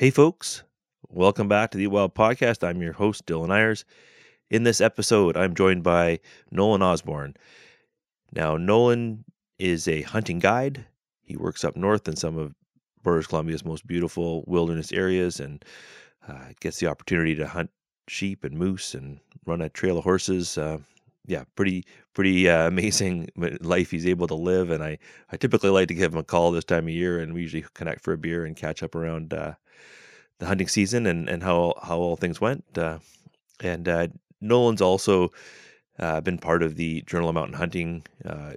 Hey, folks, welcome back to the Eat Wild Podcast. I'm your host, Dylan Ayers. In this episode, I'm joined by Nolan Osborne. Now, Nolan is a hunting guide. He works up north in some of British Columbia's most beautiful wilderness areas and uh, gets the opportunity to hunt sheep and moose and run a trail of horses. Uh, yeah, pretty pretty uh, amazing life he's able to live. And I I typically like to give him a call this time of year, and we usually connect for a beer and catch up around uh, the hunting season and and how how all things went. Uh, and uh, Nolan's also uh, been part of the Journal of Mountain Hunting uh,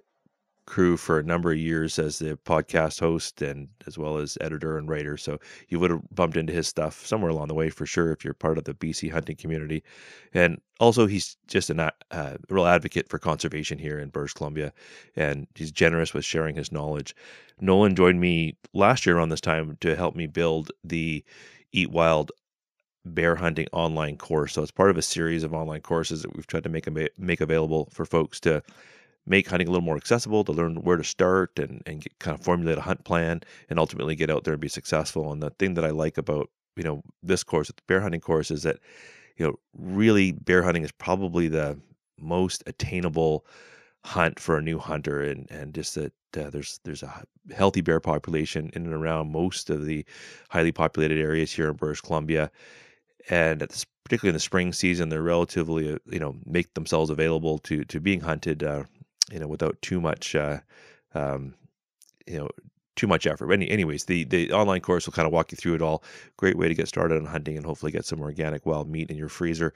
crew for a number of years as the podcast host and as well as editor and writer. So you would have bumped into his stuff somewhere along the way for sure if you're part of the BC hunting community. And also, he's just a uh, real advocate for conservation here in British Columbia, and he's generous with sharing his knowledge. Nolan joined me last year around this time to help me build the Eat Wild bear hunting online course. So it's part of a series of online courses that we've tried to make make available for folks to make hunting a little more accessible, to learn where to start and, and get, kind of formulate a hunt plan and ultimately get out there and be successful. And the thing that I like about, you know, this course, the bear hunting course is that, you know, really bear hunting is probably the most attainable hunt for a new hunter and, and just that uh, there's there's a healthy bear population in and around most of the highly populated areas here in British Columbia. And this, particularly in the spring season, they're relatively, uh, you know, make themselves available to to being hunted uh, you know, without too much, uh, um, you know, too much effort. But any, anyways, the the online course will kind of walk you through it all. Great way to get started on hunting and hopefully get some organic wild meat in your freezer.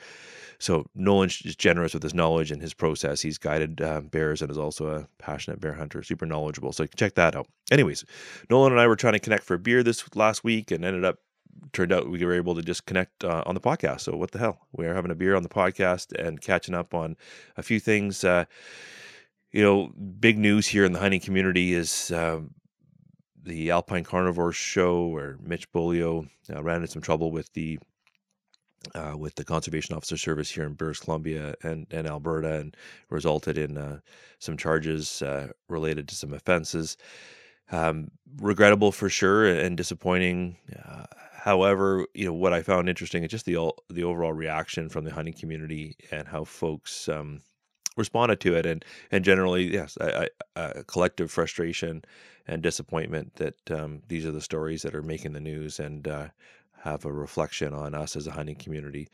So Nolan's just generous with his knowledge and his process. He's guided uh, bears and is also a passionate bear hunter, super knowledgeable. So check that out. Anyways, Nolan and I were trying to connect for a beer this last week and ended up turned out we were able to just connect uh, on the podcast. So what the hell? We are having a beer on the podcast and catching up on a few things. Uh, you know, big news here in the hunting community is um, the Alpine Carnivore Show, where Mitch Bolio uh, ran into some trouble with the uh, with the Conservation Officer Service here in British Columbia and, and Alberta, and resulted in uh, some charges uh, related to some offenses. Um, regrettable for sure and disappointing. Uh, however, you know what I found interesting is just the the overall reaction from the hunting community and how folks um, responded to it and and generally yes a, collective frustration and disappointment that um, these are the stories that are making the news and uh, have a reflection on us as a hunting community.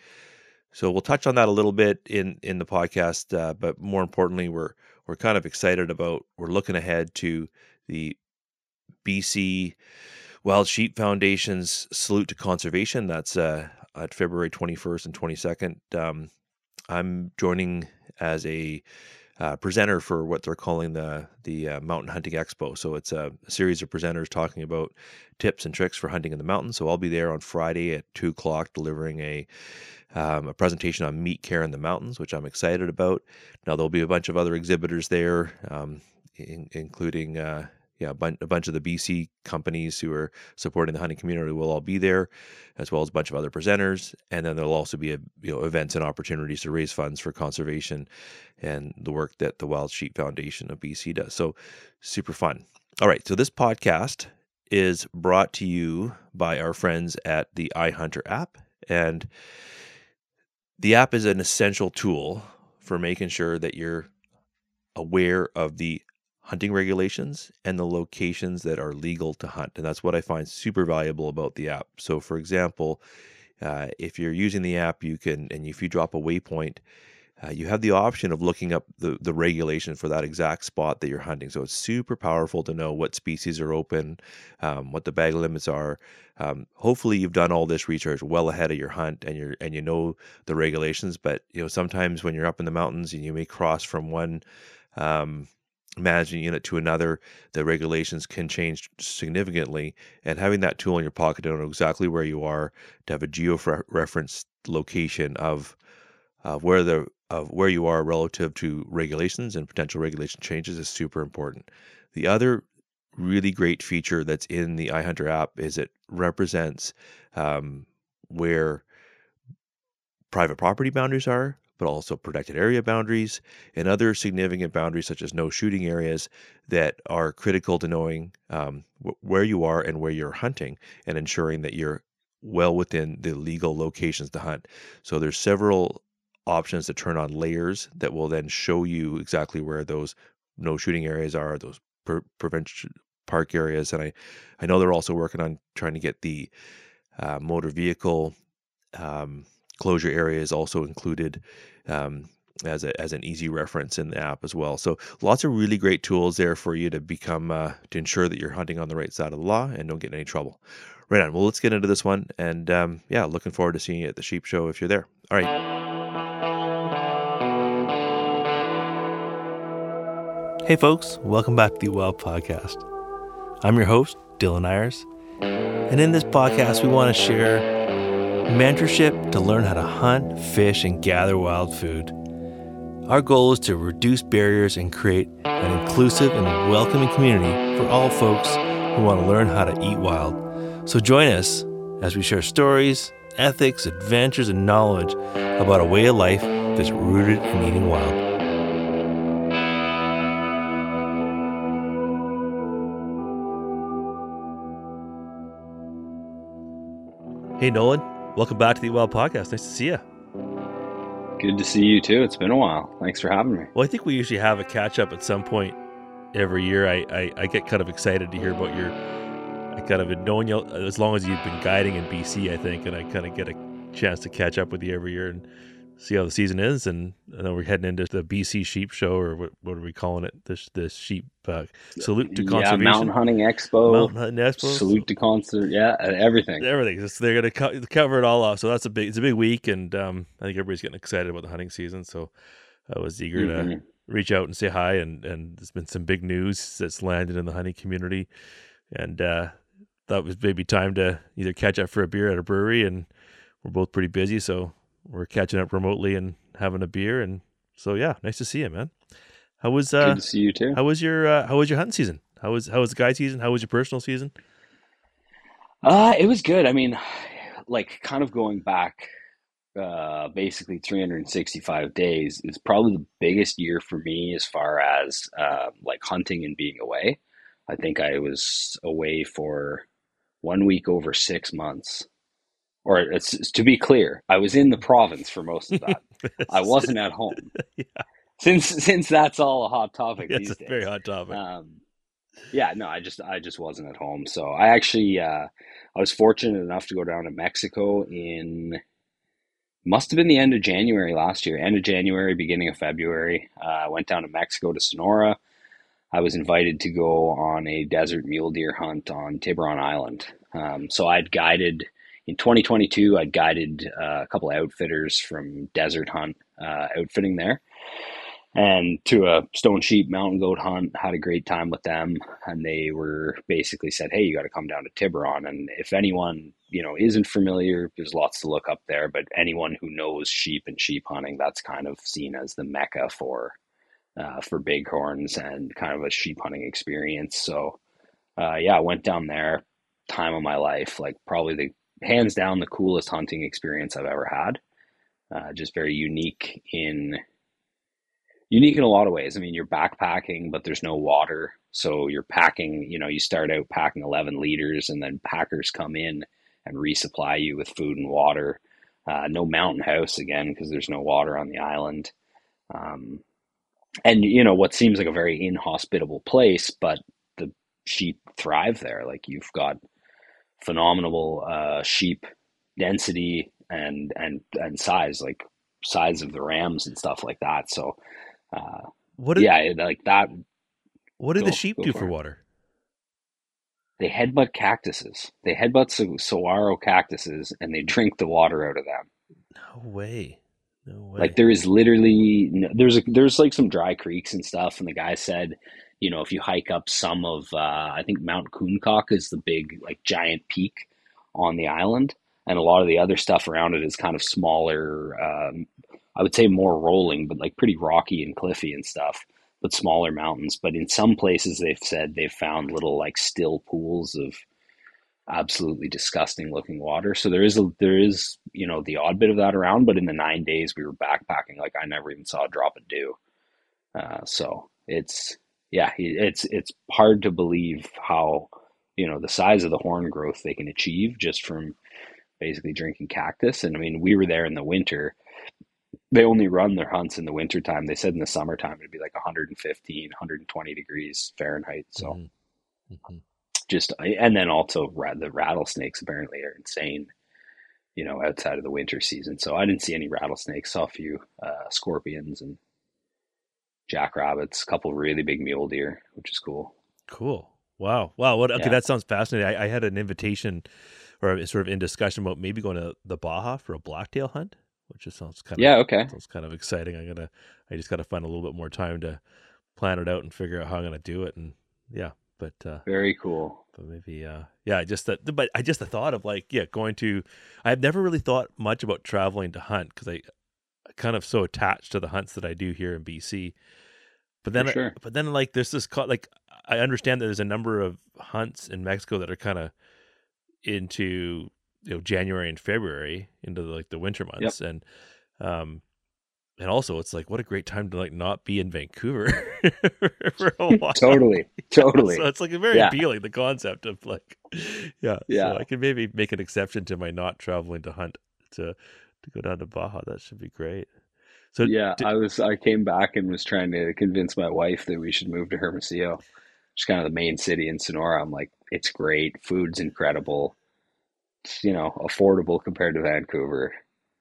So we'll touch on that a little bit in in the podcast uh, but more importantly we're we're kind of excited about we're looking ahead to the BC Wild Sheep Foundation's salute to conservation. That's uh, at February 21st and 22nd um, I'm joining as a uh, presenter for what they're calling the the uh, Mountain Hunting Expo. So it's a, a, series of presenters talking about tips and tricks for hunting in the mountains. So I'll be there on Friday at two o'clock delivering a um, a presentation on meat care in the mountains, which I'm excited about. Now there'll be a bunch of other exhibitors there, um, in, including uh, yeah, a, bunch, a bunch of the BC companies who are supporting the hunting community will all be there, as well as a bunch of other presenters. And then there'll also be a, you know events and opportunities to raise funds for conservation and the work that the Wild Sheep Foundation of BC does. So super fun. All right, so this podcast is brought to you by our friends at the iHunter app, and the app is an essential tool for making sure that you're aware of the hunting regulations and the locations that are legal to hunt. And that's what I find super valuable about the app. So, for example, uh, if you're using the app, you can, and if you drop a waypoint, uh, you have the option of looking up the, the regulation for that exact spot that you're hunting. So it's super powerful to know what species are open, um, what the bag limits are. Um, hopefully, you've done all this research well ahead of your hunt, and you and you know the regulations. But you know sometimes when you're up in the mountains and you may cross from one um, managing unit to another, the regulations can change significantly. And having that tool in your pocket to know exactly where you are, to have a geo reference location of where the of where you are relative to regulations and potential regulation changes is super important. The other really great feature that's in the iHunter app is it represents um, where private property boundaries are, but also protected area boundaries and other significant boundaries, such as no shooting areas, that are critical to knowing um, where you are and where you're hunting and ensuring that you're well within the legal locations to hunt. So there's several options to turn on layers that will then show you exactly where those no shooting areas are, those per- prevention park areas, and I I know they're also working on trying to get the uh, motor vehicle um, closure area is also included um, as a, as an easy reference in the app as well. So lots of really great tools there for you to become uh, to ensure that you're hunting on the right side of the law and don't get in any trouble. Right on. Well, let's get into this one, and um, yeah, looking forward to seeing you at the sheep show if you're there. All right. Hey, folks, welcome back to the Wild Podcast. I'm your host, Dylan Ayers, and in this podcast, we want to share mentorship to learn how to hunt, fish, and gather wild food. Our goal is to reduce barriers and create an inclusive and welcoming community for all folks who want to learn how to eat wild. So join us as we share stories, ethics, adventures, and knowledge about a way of life that's rooted in eating wild. Hey, Nolan. Welcome back to the Wild Podcast. Nice to see you. Good to see you too. It's been a while. Thanks for having me. Well, I think we usually have a catch up at some point every year. I, I, I get kind of excited to hear about your. I kind of known you as long as you've been guiding in BC, I think, and I kind of get a chance to catch up with you every year and see how the season is. And I know we're heading into the BC Sheep Show, or what, what are we calling it? This the sheep uh, salute to conservation, yeah, Mountain Hunting Expo, Mountain Hunting Expo, salute to concert, yeah, everything, everything. So they're going to co- cover it all off. So that's a big, it's a big week, and um, I think everybody's getting excited about the hunting season. So I was eager mm-hmm. to reach out and say hi, and and there's been some big news that's landed in the hunting community, and uh, thought it was maybe time to either catch up for a beer at a brewery, and we're both pretty busy, so we're catching up remotely and having a beer. And so, yeah, nice to see you, man. How was uh, good to see you too? How was your uh, How was your hunting season? How was How was the guide season? How was your personal season? Uh, it was good. I mean, like kind of going back, uh, basically 365 days is probably the biggest year for me as far as uh, like hunting and being away. I think I was away for one week over six months or it's, to be clear, I was in the province for most of that. I wasn't at home. yeah. Since since that's all a hot topic yeah, these it's a days. Very hot topic. Um, yeah, no, I just I just wasn't at home. So I actually uh, I was fortunate enough to go down to Mexico in must have been the end of January last year, end of January, beginning of February. Uh, I went down to Mexico to Sonora. I was invited to go on a desert mule deer hunt on Tiburon Island. Um, so I'd guided in 2022, I guided uh, a couple of outfitters from Desert Hunt uh, outfitting there, and to a stone sheep mountain goat hunt. Had a great time with them, and they were basically said, "Hey, you got to come down to Tiburon." And if anyone you know isn't familiar, there's lots to look up there. But anyone who knows sheep and sheep hunting, that's kind of seen as the mecca for uh, for bighorns and kind of a sheep hunting experience. So, uh, yeah, I went down there. Time of my life, like probably the hands down the coolest hunting experience I've ever had. Uh, just very unique in unique in a lot of ways. I mean, you're backpacking, but there's no water, so you're packing. You know, you start out packing 11 liters, and then packers come in and resupply you with food and water. Uh, no mountain house again because there's no water on the island. Um, and you know what seems like a very inhospitable place, but the sheep thrive there. Like you've got phenomenal uh, sheep density and and and size, like size of the rams and stuff like that. So, uh, what? Did, yeah, like that. What do the sheep do for, for water? They headbutt cactuses. They headbutt saguaro cactuses, and they drink the water out of them. No way. No way. Like there is literally there's a there's like some dry creeks and stuff, and the guy said you know, if you hike up some of, uh, I think Mount Kunkaak is the big, like, giant peak on the island, and a lot of the other stuff around it is kind of smaller. Um, I would say more rolling, but like pretty rocky and cliffy and stuff, but smaller mountains. But in some places, they've said they've found little like still pools of absolutely disgusting looking water. So there is a there is you know the odd bit of that around, but in the nine days we were backpacking, like I never even saw a drop of dew. Uh, so it's yeah, it's it's hard to believe how you know the size of the horn growth they can achieve just from basically drinking cactus. And I mean, we were there in the winter. They only run their hunts in the wintertime. They said in the summertime it'd be like 115, 120 degrees Fahrenheit. So mm-hmm. Mm-hmm. just, and then also the rattlesnakes apparently are insane, you know, outside of the winter season. So I didn't see any rattlesnakes, saw a few uh, scorpions and jackrabbits, a couple really big mule deer, which is cool. Cool. Wow. Wow. What? Okay, yeah. that sounds fascinating. I, I, had an invitation, or sort of in discussion about maybe going to the Baja for a blacktail hunt, which just sounds kind of yeah. Okay. Sounds kind of exciting. I'm gonna. I just got to find a little bit more time to plan it out and figure out how I'm gonna do it. And yeah, but uh, very cool. But maybe, uh, yeah. Just that, but I just the thought of like, yeah, going to. I've never really thought much about traveling to hunt because I, I kind of so attached to the hunts that I do here in BC. But then, sure. but then, like, there's this like I understand that there's a number of hunts in Mexico that are kind of into you know January and February into the, like the winter months, yep. and um, and also it's like what a great time to like not be in Vancouver for a while. totally, totally. so it's like a very yeah. appealing the concept of like, yeah, yeah. So I can maybe make an exception to my not traveling to hunt to to go down to Baja. That should be great. So yeah, did, I was I came back and was trying to convince my wife that we should move to Hermosillo just kind of the main city in Sonora. I'm like, it's great. Food's incredible. It's, you know, affordable compared to Vancouver.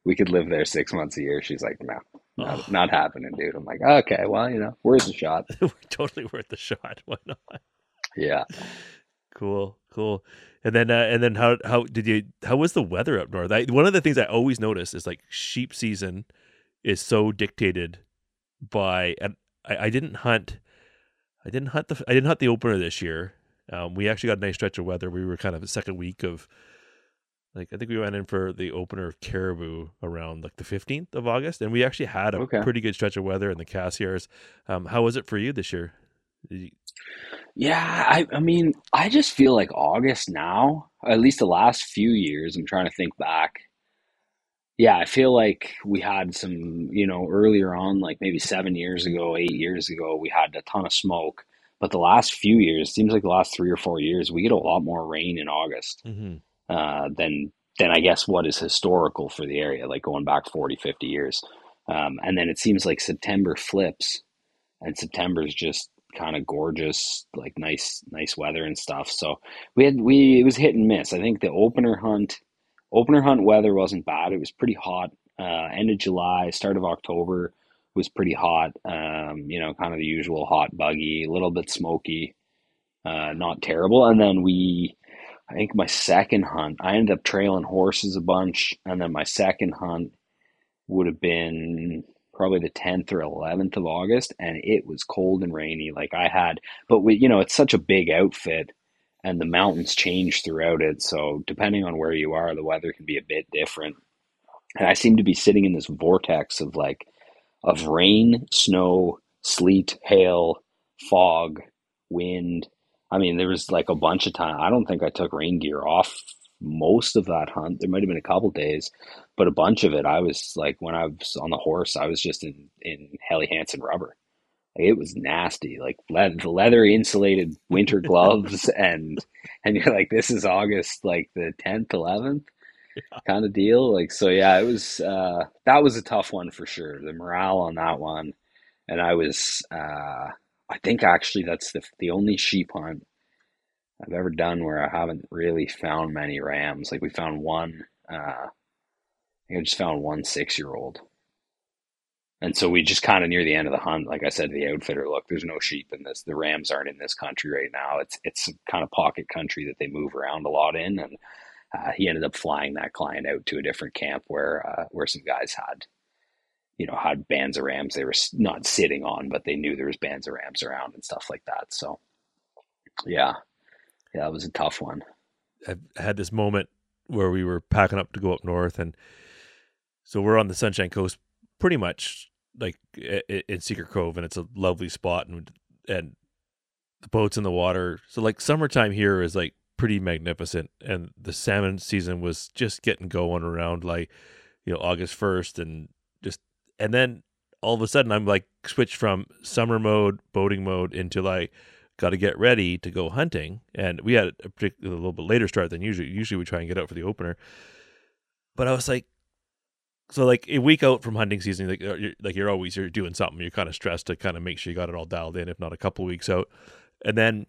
We could live there six months a year. She's like, no, not, oh. not happening, dude. I'm like, okay, well, you know, worth the shot. totally worth the shot. Why not? Yeah. Cool, cool. And then, uh, and then, how how did you? How was the weather up north? I, one of the things I always notice is like sheep season is so dictated by. And I, I didn't hunt I didn't hunt the I didn't hunt the opener this year. Um, we actually got a nice stretch of weather. We were kind of the second week of like I think we went in for the opener of Caribou around like the fifteenth of August, and we actually had a okay. pretty good stretch of weather in the Cassiars. Um, how was it for you this year? You... Yeah, I I mean I just feel like August now, at least the last few years. I'm trying to think back yeah, I feel like we had some, you know, earlier on, like maybe seven years ago, eight years ago, we had a ton of smoke. But the last few years, seems like the last three or four years, we get a lot more rain in August mm-hmm. uh, than than I guess what is historical for the area, like going back 40, 50 years. Um, and then it seems like September flips, and September is just kind of gorgeous, like nice, nice weather and stuff. So we had we it was hit and miss. I think the opener hunt opener hunt weather wasn't bad. It was pretty hot. Uh, end of July, start of October was pretty hot. Um, you know, kind of the usual hot, buggy, a little bit smoky, uh, not terrible. And then we, I think my second hunt, I ended up trailing horses a bunch, and then my second hunt would have been probably the 10th or 11th of August, and it was cold and rainy. Like I had, but we, you know, it's such a big outfit and the mountains change throughout it. So depending on where you are, the weather can be a bit different. And I seem to be sitting in this vortex of like of rain, snow, sleet, hail, fog, wind. I mean, there was like a bunch of time. I don't think I took rain gear off most of that hunt. There might have been a couple days, but a bunch of it, I was like when I was on the horse, I was just in in Helly Hansen rubber it was nasty, like the leather insulated winter gloves, and and you're like, this is August, like the tenth, eleventh, yeah. kind of deal. Like so, yeah, it was uh, that was a tough one for sure. The morale on that one, and I was, uh, I think actually that's the the only sheep hunt I've ever done where I haven't really found many rams. Like we found one, uh, I just found one six year old and so we just kind of near the end of the hunt, like I said to the outfitter, look, there's no sheep in this. The Rams aren't in this country right now. It's it's kind of pocket country that they move around a lot in, and uh, he ended up flying that client out to a different camp where uh, where some guys had, you know, had bands of Rams. They were not sitting on, but they knew there was bands of Rams around and stuff like that. So, yeah, yeah, it was a tough one. I had this moment where we were packing up to go up north, and so we're on the Sunshine Coast pretty much like in Secret Cove, and it's a lovely spot, and and the boats in the water. So like summertime here is like pretty magnificent, and the salmon season was just getting going around like you know August first, and just and then all of a sudden I'm like switched from summer mode, boating mode into like got to get ready to go hunting, and we had a, a little bit later start than usually. Usually we try and get out for the opener. but I was like, so like a week out from hunting season, like uh, you're, like you're always you're doing something. You're kind of stressed to kind of make sure you got it all dialed in, if not a couple weeks out. And then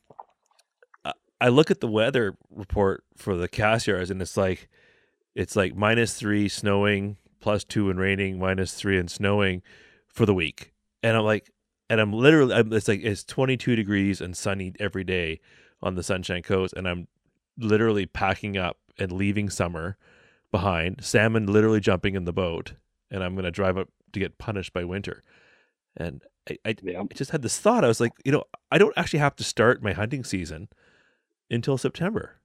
I look at the weather report for the Cassiars, and it's like it's like minus three snowing, plus two and raining, minus three and snowing for the week. And I'm like, and I'm literally, it's like it's 22 degrees and sunny every day on the Sunshine Coast, and I'm literally packing up and leaving summer behind. Salmon literally jumping in the boat, and I'm going to drive up to get punished by winter. And I, I, yeah. I, just had this thought. I was like, you know, I don't actually have to start my hunting season until September.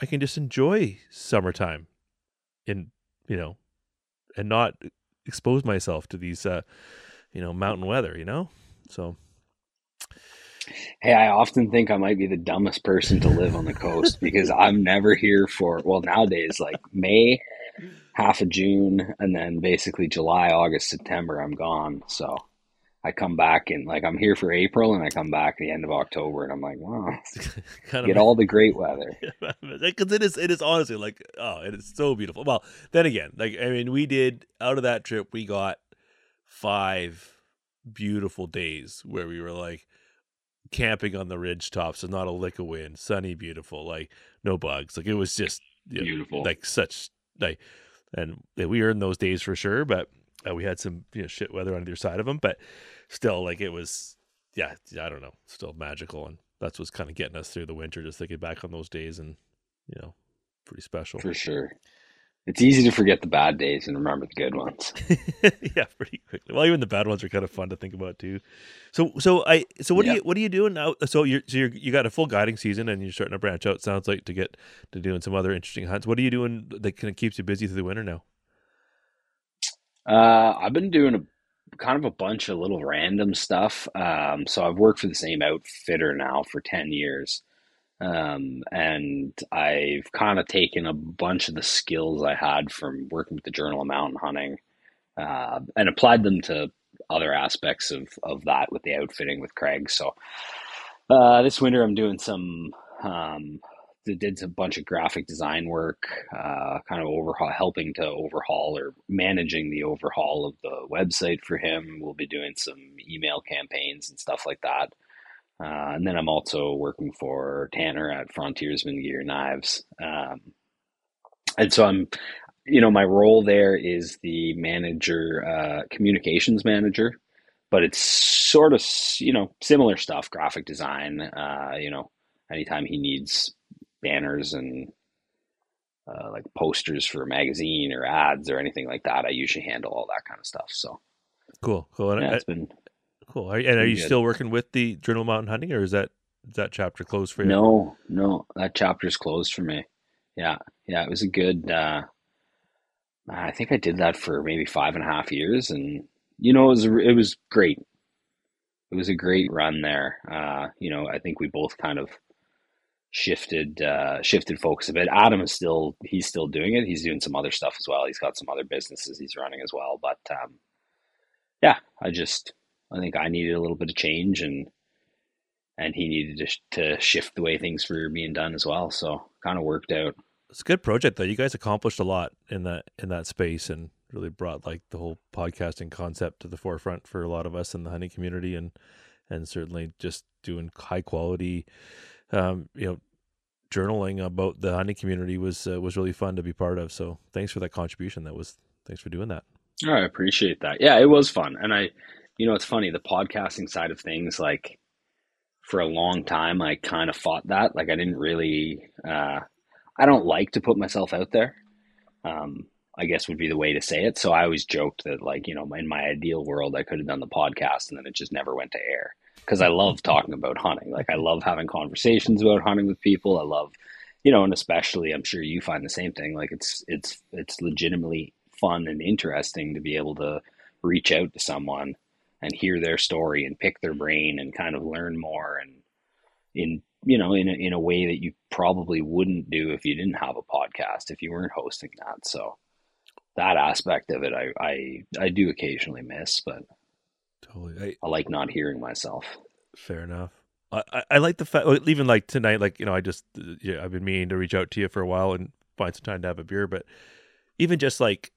I can just enjoy summertime in, you know, and not expose myself to these, uh, you know, mountain weather, you know? So. Hey, I often think I might be the dumbest person to live on the coast because I'm never here for, well, nowadays, like May, half of June, and then basically July, August, September, I'm gone. So I come back and like I'm here for April and I come back the end of October and I'm like, wow, kind of get all the great weather. Because it is, it is honestly like, oh, it is so beautiful. Well, then again, like I mean, we did out of that trip, we got five beautiful days where we were like camping on the ridge tops and not a lick of wind, sunny, beautiful, like no bugs. Like it was just you know, beautiful, like such like, and we earned those days for sure, but. Uh, we had some you know shit weather on either side of them, but still, like it was, yeah, I don't know, still magical, and that's what's kind of getting us through the winter. Just thinking back on those days, and you know, pretty special for sure. It's easy to forget the bad days and remember the good ones. yeah, pretty quickly. Well, even the bad ones are kind of fun to think about too. So, so I, so what yep. are you, what are you doing now? So you're, so you're, you got a full guiding season and you're starting to branch out. Sounds like to get to doing some other interesting hunts. What are you doing that kind of keeps you busy through the winter now? Uh, I've been doing a kind of a bunch of little random stuff. Um, so I've worked for the same outfitter now for 10 years. Um, and I've kind of taken a bunch of the skills I had from working with the Journal of Mountain Hunting uh, and applied them to other aspects of, of that with the outfitting with Craig. So uh, this winter I'm doing some um, did a bunch of graphic design work, uh, kind of overhaul, helping to overhaul or managing the overhaul of the website for him. We'll be doing some email campaigns and stuff like that. Uh, and then I'm also working for Tanner at Frontiersman Gear Knives. Um, and so I'm, you know, my role there is the manager, uh, communications manager, but it's sort of, you know, similar stuff, graphic design, uh, you know, anytime he needs banners and uh, like posters for a magazine or ads or anything like that. I usually handle all that kind of stuff. So cool, cool. And yeah, it's been cool. Are, and are you still working with the Journal Mountain Hunting, or is that is that chapter closed for you? No, no, that chapter's closed for me. Yeah, yeah, it was a good. Uh, I think I did that for maybe five and a half years, and you know, it was it was great. It was a great run there. Uh, you know, I think we both kind of shifted uh, shifted focus a bit. Adam is still he's still doing it. He's doing some other stuff as well. He's got some other businesses he's running as well. But um, yeah, I just I think I needed a little bit of change and and he needed to, to shift the way things were being done as well. So kind of worked out. It's a good project though. You guys accomplished a lot in that in that space and really brought like the whole podcasting concept to the forefront for a lot of us in the hunting community and and certainly just doing high quality um, you know journaling about the hunting community was uh, was really fun to be part of. So thanks for that contribution. That was thanks for doing that. Oh, I appreciate that. Yeah, it was fun, and I, you know, it's funny the podcasting side of things. Like for a long time, I kind of fought that. Like I didn't really. Uh, I don't like to put myself out there. Um, I guess would be the way to say it. So I always joked that, like, you know, in my ideal world, I could have done the podcast and then it just never went to air because I love talking about hunting. Like I love having conversations about hunting with people. I love, you know, and especially I'm sure you find the same thing. Like it's it's it's legitimately fun and interesting to be able to reach out to someone and hear their story and pick their brain and kind of learn more and in you know in a, in a way that you probably wouldn't do if you didn't have a podcast if you weren't hosting that so that aspect of it I I, I do occasionally miss but Totally. I, I like not hearing myself. Fair enough. I, I, I like the fact, even like tonight, like, you know, I just, yeah, I've been meaning to reach out to you for a while and find some time to have a beer, but even just like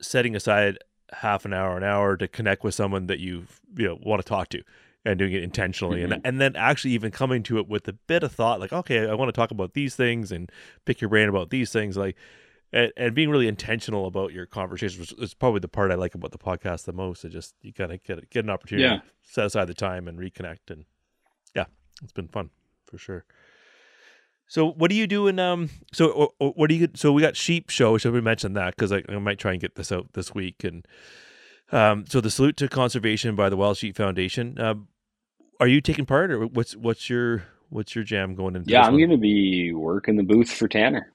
setting aside half an hour, an hour to connect with someone that you you know want to talk to and doing it intentionally Mhm. and and then actually even coming to it with a bit of thought like okay I want to talk about these things and pick your brain about these things like and, and being really intentional about your conversations which is probably the part I like about the podcast the most. It just you kind of get get an opportunity Yeah. to set aside the time and reconnect and yeah, it's been fun for sure. So what are you doing? Um, so what do you? So we got sheep show. Should we mention that? Because I, I might try and get this out this week. And um, so the salute to conservation by the Wild Sheep Foundation. Um, are you taking part, or what's what's your what's your jam going into? Yeah, I'm going to be working the booth for Tanner.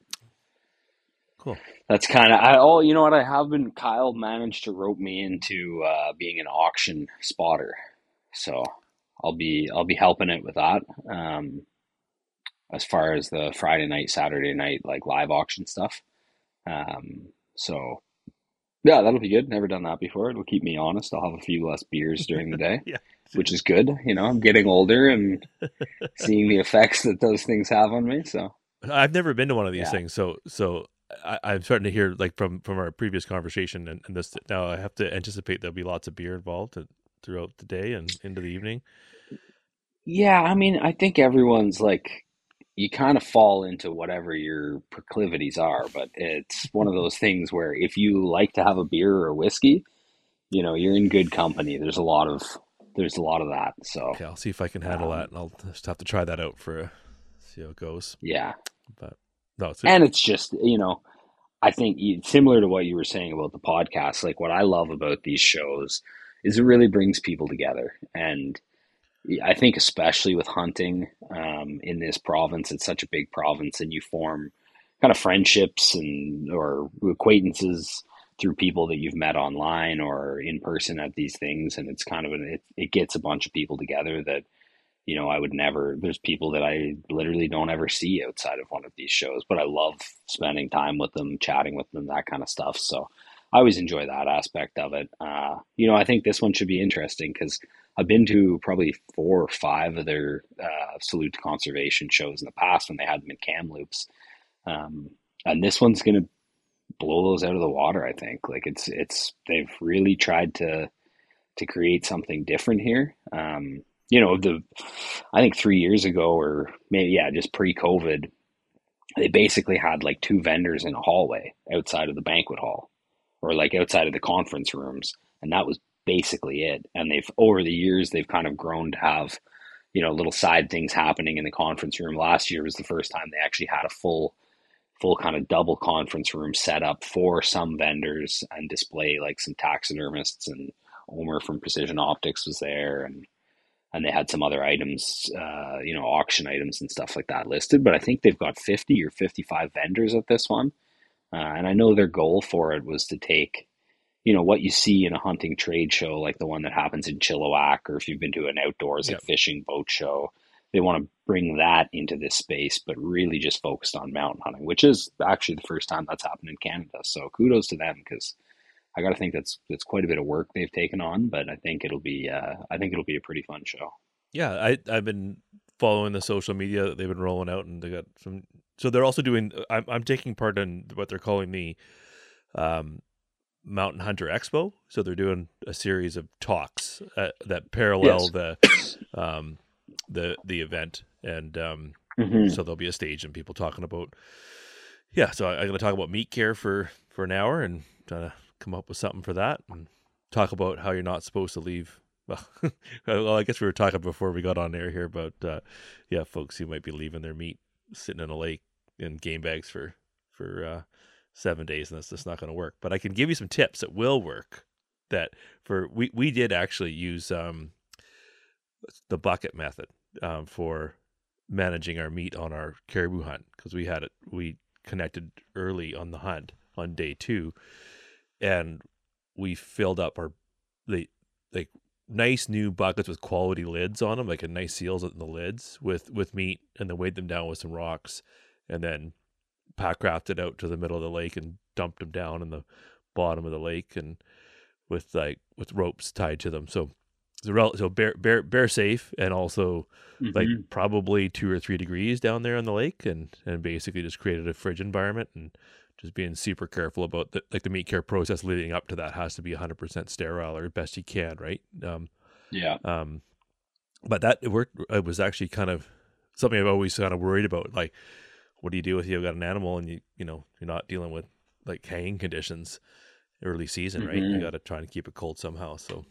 Cool. That's kind of I. Oh, you know what? I have been. Kyle managed to rope me into uh, being an auction spotter, so I'll be I'll be helping it with that. Um, as far as the Friday night, Saturday night, like live auction stuff. Um, so yeah, that'll be good. Never done that before. It'll keep me honest. I'll have a few less beers during the day, Yeah. which is good. You know, I'm getting older and seeing the effects that those things have on me. So I've never been to one of these Yeah. things, so so I, I'm starting to hear like from from our previous conversation and, and this now I have to anticipate there'll be lots of beer involved throughout the day and into the evening. Yeah, I mean, I think everyone's like, you kind of fall into whatever your proclivities are, but it's one of those things where if you like to have a beer or a whiskey, you know, you're in good company. There's a lot of there's a lot of that. So Okay, I'll see if I can handle Um, that, and I'll just have to try that out for see how it goes. yeah, But no, it's and it's just you know, I think similar to what you were saying about the podcast. Like what I love about these shows is it really brings people together, and I think especially with hunting um, in this province, it's such a big province, and you form kind of friendships and or acquaintances through people that you've met online or in person at these things, and it's kind of an, it, it gets a bunch of people together that you know I would never. There's people that I literally don't ever see outside of one of these shows, but I love spending time with them, chatting with them, that kind of stuff. So. I always enjoy that aspect of it. Uh, you know, I think this one should be interesting because I've been to probably four or five of their uh, salute conservation shows in the past when they had them in Kamloops, um, and this one's going to blow those out of the water. I think like it's it's they've really tried to to create something different here. Um, you know, the I think three years ago or maybe yeah, just pre COVID, they basically had like two vendors in a hallway outside of the banquet hall or like outside of the conference rooms, and that was basically it. And they've over the years they've kind of grown to have, you know, little side things happening in the conference room. Last year was the first time they actually had a full full kind of double conference room set up for some vendors and display like some taxidermists and Omer from Precision Optics was there and and they had some other items, uh, you know, auction items and stuff like that listed. But I think they've got 50 or 55 vendors at this one. Uh, and I know their goal for it was to take, you know, what you see in a hunting trade show, like the one that happens in Chilliwack, or if you've been to an outdoors like Yep. fishing boat show, they want to bring that into this space, but really just focused on mountain hunting, which is actually the first time that's happened in Canada. So kudos to them because I got to think that's that's quite a bit of work they've taken on, but I think it'll be uh, I think it'll be a pretty fun show. yeah. I I've been following the social media that they've been rolling out, and they got some. So they're also doing. I'm I'm taking part in what they're calling the um, Mountain Hunter Expo. So they're doing a series of talks uh, that parallel Yes. the um, the the event, and um, Mm-hmm. so there'll be a stage and people talking about yeah so I, i'm going to talk about meat care for for an hour and try to come up with something for that and talk about how you're not supposed to leave well, well i guess we were talking before we got on air here about uh yeah folks who might be leaving their meat sitting in a lake in game bags for for uh seven days and that's just not going to work. But i can give you some tips that will work that for we we did actually use um the bucket method um, for managing our meat on our caribou hunt because we had it we connected early on the hunt on day two and we filled up our the like nice new buckets with quality lids on them like a nice seals in the lids with with meat and then weighed them down with some rocks and then pack rafted out to the middle of the lake and dumped them down in the bottom of the lake and with like with ropes tied to them so so, bear bear bear safe and also like Mm-hmm. probably two or three degrees down there on the lake and and basically just created a fridge environment and just being super careful about the like the meat care process leading up to that has to be 100% sterile or best you can, right? Um, yeah. Um, but that it worked. It was actually kind of something I've always kind of worried about. Like, what do you do if you've got an animal and you you know you're not dealing with like hanging conditions early season, right? Mhm. You got to try and keep it cold somehow. So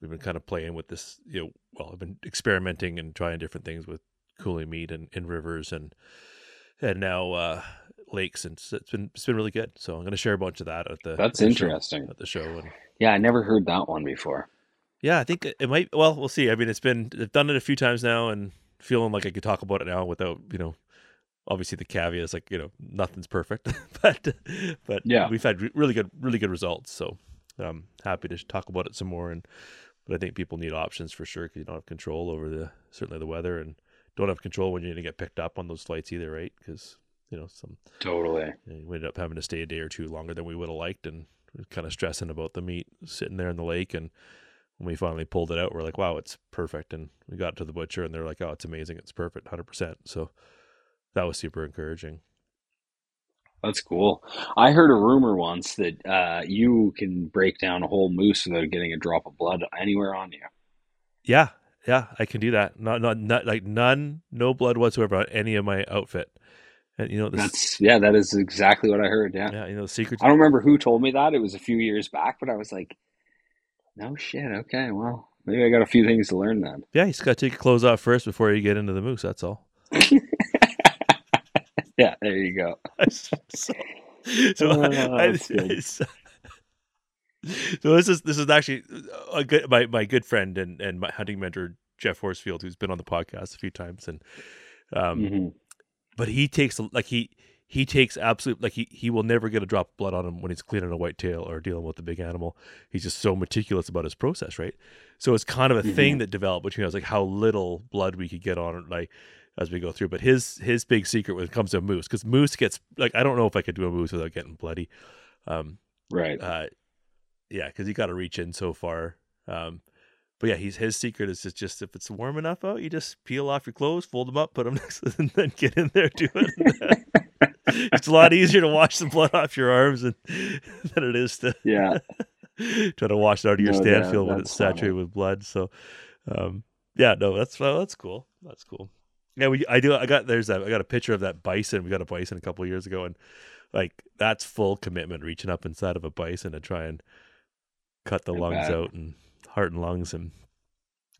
we've been kind of playing with this. You know, well, I've been experimenting and trying different things with cooling meat and in rivers and and now uh, lakes, and it's it's been it's been really good. So I'm going to share a bunch of that at the That's at the show- interesting. at the show and. Yeah, I never heard that one before. Yeah, I think it might. Well, we'll see. I mean, it's been I've done it a few times now, and feeling like I could talk about it now without you know, obviously the caveat is like you know nothing's perfect, but but Yeah. we've had re- really good really good results. So I'm happy to talk about it some more. And but I think people need options for sure because you don't have control over the certainly the weather and don't have control when you're going to get picked up on those flights either, right? Because you know some Totally. you know, we ended up having to stay a day or two longer than we would have liked, and kind of stressing about the meat sitting there in the lake. And when we finally pulled it out, we're like, "Wow, it's perfect!" And we got to the butcher, and they're like, "Oh, it's amazing! It's perfect, hundred percent." So that was super encouraging. That's cool. I heard a rumor once that uh, you can break down a whole moose without getting a drop of blood anywhere on you. Yeah, yeah, I can do that. Not, not, not like none, no blood whatsoever on any of my outfit. And you know, this, That's yeah, that is exactly what I heard. Yeah. yeah, you know, the secret. I don't remember who told me that. It was a few years back, but I was like, no shit. Okay, well, maybe I got a few things to learn then. Yeah, you just got to take your clothes off first before you get into the moose. That's all. Yeah, there you go. so, so, Oh, I- so this is this is actually a good my, my good friend and, and my hunting mentor Jeff Horsfield, who's been on the podcast a few times, and um, Mhm. but he takes like he he takes absolute like he he will never get a drop of blood on him when he's cleaning a white tail or dealing with a big animal. He's just so meticulous about his process, right? So it's kind of a thing that developed between us, like how little blood we could get on it, like as we go through. But his his big secret when it comes to moose, because moose gets like I don't know if I could do a moose without getting bloody. Um, Right. uh, yeah, because you got to reach in so far. Um, but yeah, he's his secret is just, just if it's warm enough out, you just peel off your clothes, fold them up, put them next, and then get in there do it. it's a lot easier to wash the blood off your arms than, than it is to Yeah. try to wash it out of your No stand doubt, field when it's saturated funny. with blood. So, um, yeah, no, that's well, that's cool. That's cool. Yeah, we I do. I got there's that. I got a picture of that bison. We got a bison a couple of years ago, and like that's full commitment, reaching up inside of a bison to try and cut the lungs out and heart and lungs, and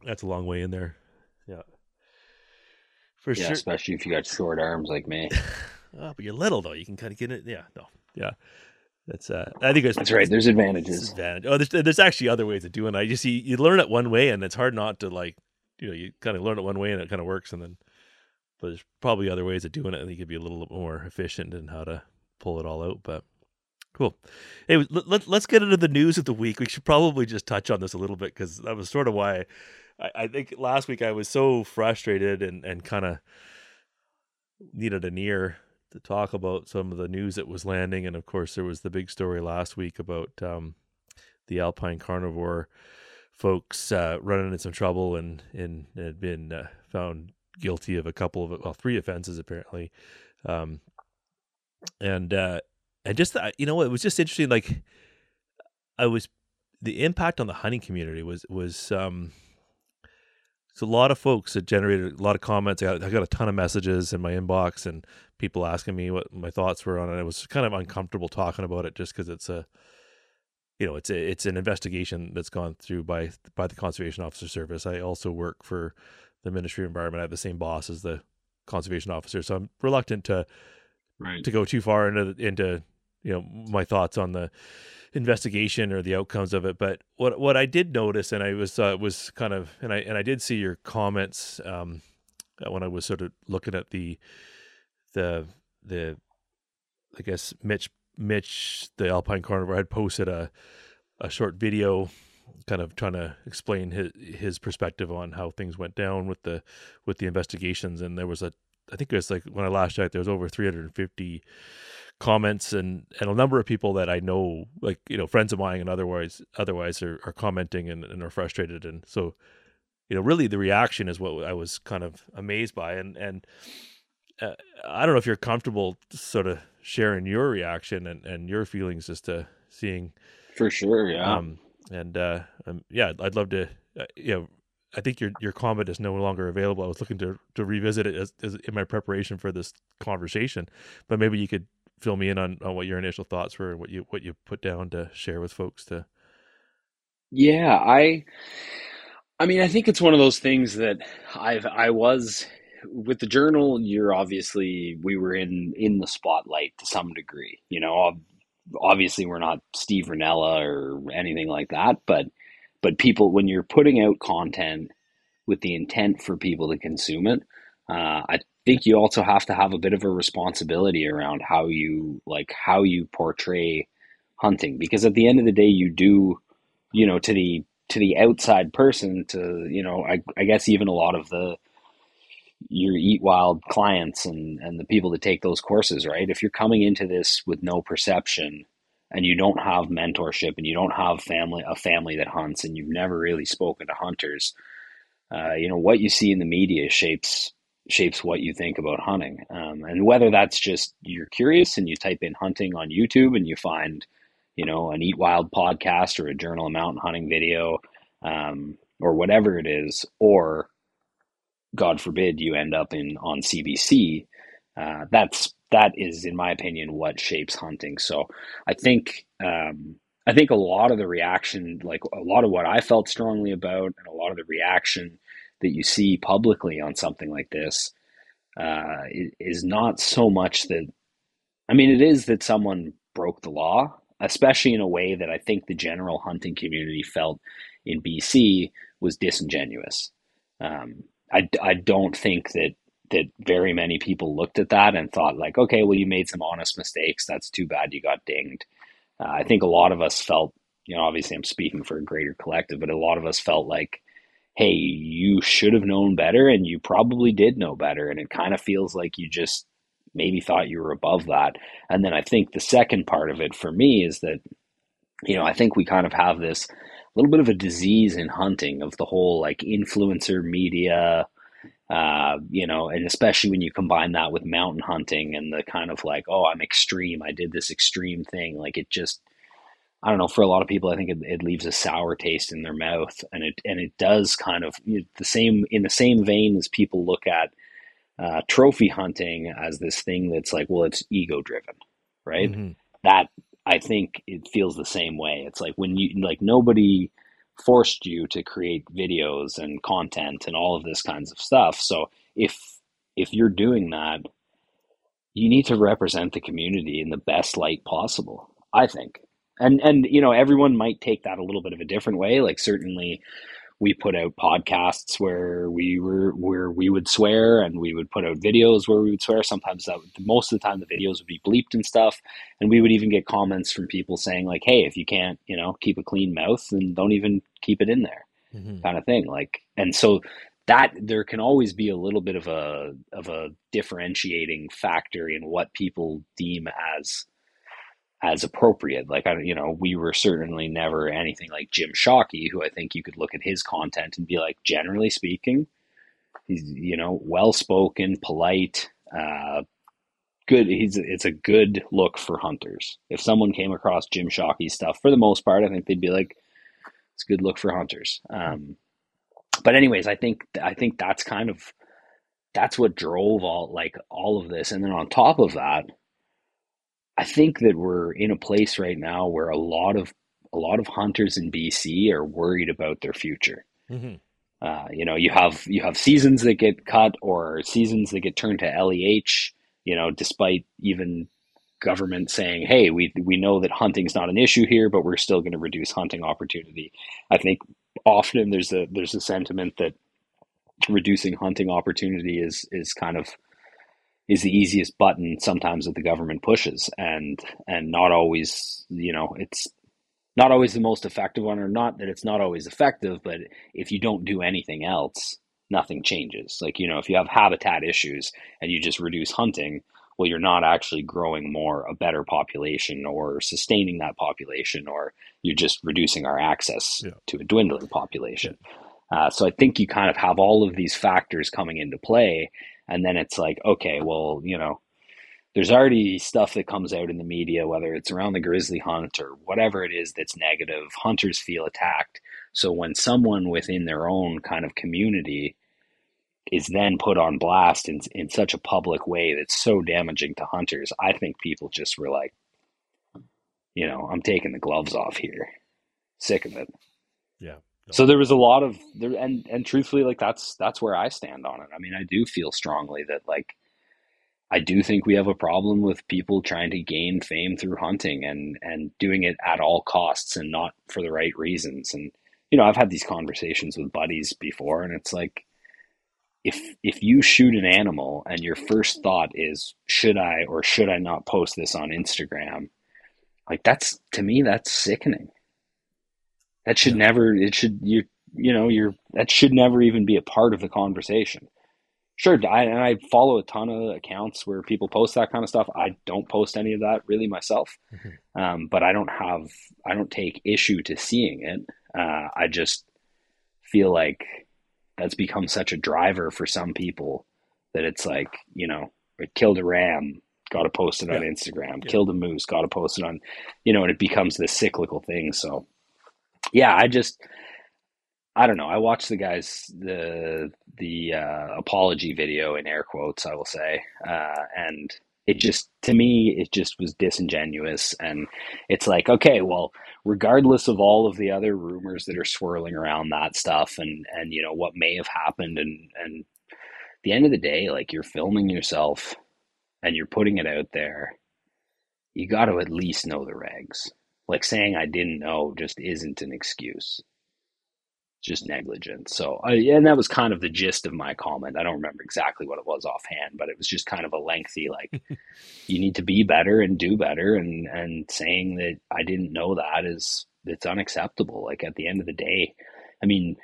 that's a long way in there. Yeah, for Yeah, sure. especially if you got short arms like me. Oh, but you're little though. You can kind of get it. Yeah, no, yeah. That's uh. I think That's right. There's advantages. disadvantage. Oh, there's there's actually other ways of doing it. I just you, you learn it one way, and it's hard not to like you know you kind of learn it one way and it kind of works, and then but there's probably other ways of doing it, and you could be a little more efficient in how to pull it all out. But cool. Hey, let, let's get into the news of the week. We should probably just touch on this a little bit because that was sort of why I, I think last week I was so frustrated and and kind of needed an ear to talk about some of the news that was landing, and of course there was the big story last week about um, the Alpine Carnivore folks uh, running into some trouble and and had been uh, found guilty of a couple of well three offenses apparently, um, and uh, and just uh, you know it was just interesting like I was the impact on the hunting community was was um so a lot of folks that generated a lot of comments. I got, I got a ton of messages in my inbox and people asking me what my thoughts were on it. I was kind of uncomfortable talking about it just because it's a, you know, it's a, it's an investigation that's gone through by by the Conservation Officer Service. I also work for the Ministry of Environment. I have the same boss as the conservation officer, so I'm reluctant to Right. to go too far into into you know my thoughts on the investigation or the outcomes of it. But what what I did notice, and I was uh, was kind of, and I and I did see your comments um, uh, when I was sort of looking at the the the I guess Mitch Mitch the Alpine Carnivore had posted a a short video kind of trying to explain his his perspective on how things went down with the with the investigations and there was a I think it was like when I last checked there was over 350 comments and and a number of people that I know like you know friends of mine and otherwise otherwise are, are commenting and, and are frustrated and so you know really the reaction is what I was kind of amazed by and and uh, I don't know if you're comfortable sort of sharing your reaction and, and your feelings as to seeing. For sure, yeah. Um, and uh, um, yeah, I'd love to. Uh, you know, I think your your comment is no longer available. I was looking to to revisit it as, as in my preparation for this conversation, but maybe you could fill me in on, on what your initial thoughts were, and what you what you put down to share with folks to. Yeah, I. I mean, I think it's one of those things that I've I was with the journal. You're obviously we were in in the spotlight to some degree. You know, obviously we're not Steve Rinella or anything like that, but but people when you're putting out content with the intent for people to consume it, uh, I think you also have to have a bit of a responsibility around how you like how you portray hunting because at the end of the day you do you know to the to the outside person to you know I, I guess even a lot of the your eat wild clients and and the people that take those courses right? If you're coming into this with no perception and you don't have mentorship and you don't have family a family that hunts and you've never really spoken to hunters uh, you know what you see in the media shapes shapes what you think about hunting. Um, and whether that's just you're curious and you type in hunting on youtube and you find you know, an Eat Wild podcast or a Journal of Mountain Hunting video, um, or whatever it is, or God forbid you end up in on CBC. Uh, that's that is, in my opinion, what shapes hunting. So I think um, I think a lot of the reaction, like a lot of what I felt strongly about, and a lot of the reaction that you see publicly on something like this, uh, is not so much that. I mean, it is that someone broke the law especially in a way that I think the general hunting community felt in BC was disingenuous. Um, I, I don't think that that very many people looked at that and thought like, okay, well, you made some honest mistakes. That's too bad you got dinged. Uh, I think a lot of us felt, you know, obviously I'm speaking for a greater collective, but a lot of us felt like, hey, you should have known better, and you probably did know better, and it kind of feels like you just maybe thought you were above that. And then I think the second part of it for me is that, you know, I think we kind of have this little bit of a disease in hunting of the whole like influencer media, uh, you know, and especially when you combine that with mountain hunting and the kind of like, oh, I'm extreme. I did this extreme thing. Like it just, I don't know. For a lot of people, I think it, it leaves a sour taste in their mouth, and it and it does kind of the same in the same vein as people look at uh, trophy hunting as this thing that's like, well, it's ego driven, right? Mm-hmm. That I think it feels the same way. It's like when you like nobody forced you to create videos and content and all of this kinds of stuff. So if if you're doing that, you need to represent the community in the best light possible. I think, and and you know everyone might take that a little bit of a different way. Like certainly we put out podcasts where we were where we would swear and we would put out videos where we would swear sometimes that most of the time the videos would be bleeped and stuff and we would even get comments from people saying like hey if you can't you know keep a clean mouth then don't even keep it in there mm-hmm. kind of thing like and so that there can always be a little bit of a of a differentiating factor in what people deem as as appropriate. Like I, you know, we were certainly never anything like Jim Shockey, who I think you could look at his content and be like, generally speaking, he's you know well spoken, polite, uh, good. He's it's a good look for hunters. If someone came across Jim Shockey's stuff, for the most part, I think they'd be like, it's a good look for hunters. Um, but anyways, I think I think that's kind of that's what drove all like all of this, and then on top of that I think that we're in a place right now where a lot of a lot of hunters in BC are worried about their future. Mm-hmm. Uh, you know, you have you have seasons that get cut or seasons that get turned to LEH. You know, despite even government saying, "Hey, we we know that hunting's not an issue here, but we're still going to reduce hunting opportunity." I think often there's a there's a sentiment that reducing hunting opportunity is is kind of is the easiest button sometimes that the government pushes. And and not always you know it's not always the most effective one or not that it's not always effective but if you don't do anything else nothing changes. Like you know if you have habitat issues and you just reduce hunting well you're not actually growing more a better population or sustaining that population or you're just reducing our access yeah. to a dwindling population. Uh, so i think you kind of have all of these factors coming into play and then it's like okay well you know there's already stuff that comes out in the media whether it's around the grizzly hunt or whatever it is that's negative hunters feel attacked. So when someone within their own kind of community is then put on blast in, in such a public way that's so damaging to hunters i think people just were like you know i'm taking the gloves off here. Sick of it. Yeah so there was a lot of there and and truthfully like that's that's where i stand on it. I mean i do feel strongly that like i do think we have a problem with people trying to gain fame through hunting and and doing it at all costs and not for the right reasons. And you know i've had these conversations with buddies before and it's like if if you shoot an animal and your first thought is should i or should i not post this on instagram? Like that's to me that's sickening that should never. It should you. You know, you're that should never even be a part of the conversation. Sure, I, and I follow a ton of accounts where people post that kind of stuff. I don't post any of that really myself, mm-hmm. um, but I don't have. I don't take issue to seeing it. Uh, I just feel like that's become such a driver for some people that it's like you know, it killed a ram, got to post it yeah. on Instagram. Yeah. Killed a moose, got to post it on, you know, and it becomes this cyclical thing. So yeah, I just I don't know. I watched the guys the the uh, apology video in air quotes. I will say, uh, and it just to me it just was disingenuous. And it's like, okay, well, regardless of all of the other rumors that are swirling around that stuff, and and you know what may have happened, and and the end of the day, like you're filming yourself and you're putting it out there. You got to at least know the regs like saying I didn't know just isn't an excuse. It's just negligence. So, I, and that was kind of the gist of my comment. I don't remember exactly what it was offhand, but it was just kind of a lengthy, like, you need to be better and do better. And, and saying that I didn't know that is, it's unacceptable. Like at the end of the day, I mean,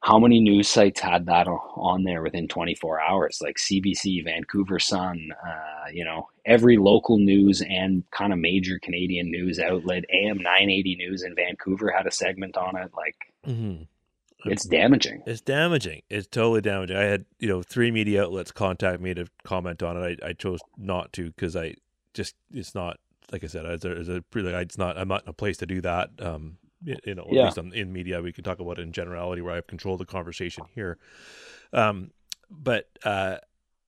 how many news sites had that on there within 24 hours? Like cbc vancouver sun uh, you know every local news and kind of major canadian news outlet am 980 news in vancouver had a segment on it like mm-hmm. it's damaging. It's damaging. It's totally damaging. I had you know three media outlets contact me to comment on it. I, I chose not to because i just it's not like i said as a, as a it's not i'm not in a place to do that um you know, yeah. at least on, in media, we can talk about it in generality where I've controlled the conversation here. Um, but uh,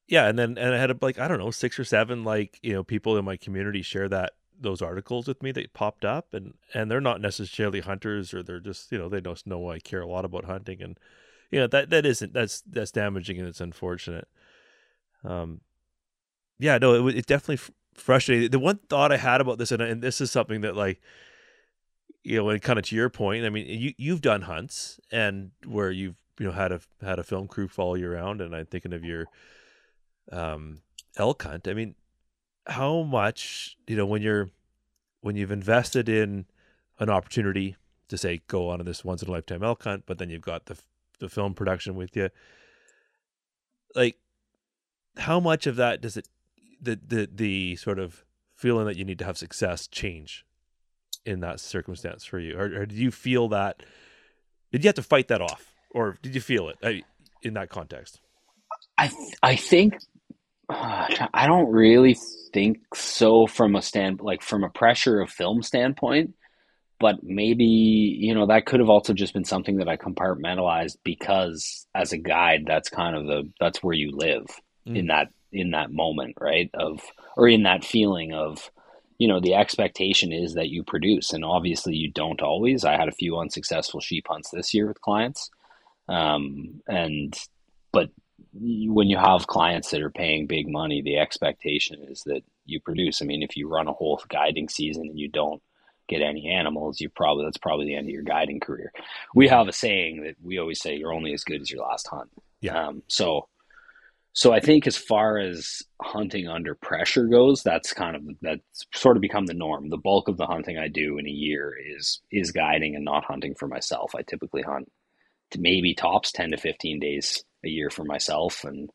yeah, and then and I had like I don't know six or seven like you know people in my community share that those articles with me that popped up, and and they're not necessarily hunters or they're just you know they don't know I care a lot about hunting, and you know that that isn't that's that's damaging and it's unfortunate. Um, yeah, no, it, it definitely frustrating. The one thought I had about this, and, and this is something that like you know, and kind of to your point, I mean, you you've done hunts and where you've you know had a had a film crew follow you around, and I'm thinking of your um, elk hunt. I mean, how much you know when you're when you've invested in an opportunity to say go on this once in a lifetime elk hunt, but then you've got the the film production with you. Like, how much of that does it the the the sort of feeling that you need to have success change in that circumstance for you, or, or did you feel that? Did you have to fight that off, or did you feel it in that context? I I think uh, I don't really think so from a stand like from a pressure of film standpoint, but maybe you know that could have also just been something that I compartmentalized because as a guide, that's kind of the that's where you live mm. in that in that moment, right? Of or in that feeling of you know the expectation is that you produce and obviously you don't always. I had a few unsuccessful sheep hunts this year with clients um, and but when you have clients that are paying big money the expectation is that you produce. I mean if you run a whole guiding season and you don't get any animals you probably that's probably the end of your guiding career. We have a saying that we always say you're only as good as your last hunt. Yeah. Um, so so I think as far as hunting under pressure goes, that's kind of that's sort of become the norm. The bulk of the hunting I do in a year is is guiding and not hunting for myself. I typically hunt to maybe tops 10 to 15 days a year for myself and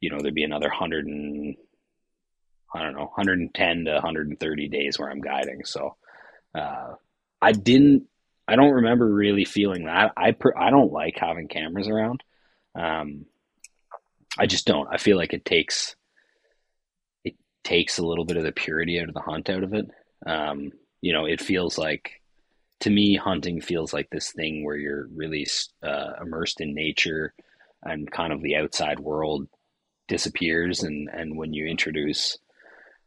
you know there'd be another 100 and I don't know 110 to 130 days where I'm guiding. So uh, I didn't I don't remember really feeling that. I per, I don't like having cameras around. Um, I just don't. I feel like it takes it takes a little bit of the purity out of the hunt out of it. Um, you know, it feels like to me, hunting feels like this thing where you're really uh, immersed in nature and kind of the outside world disappears. And, and when you introduce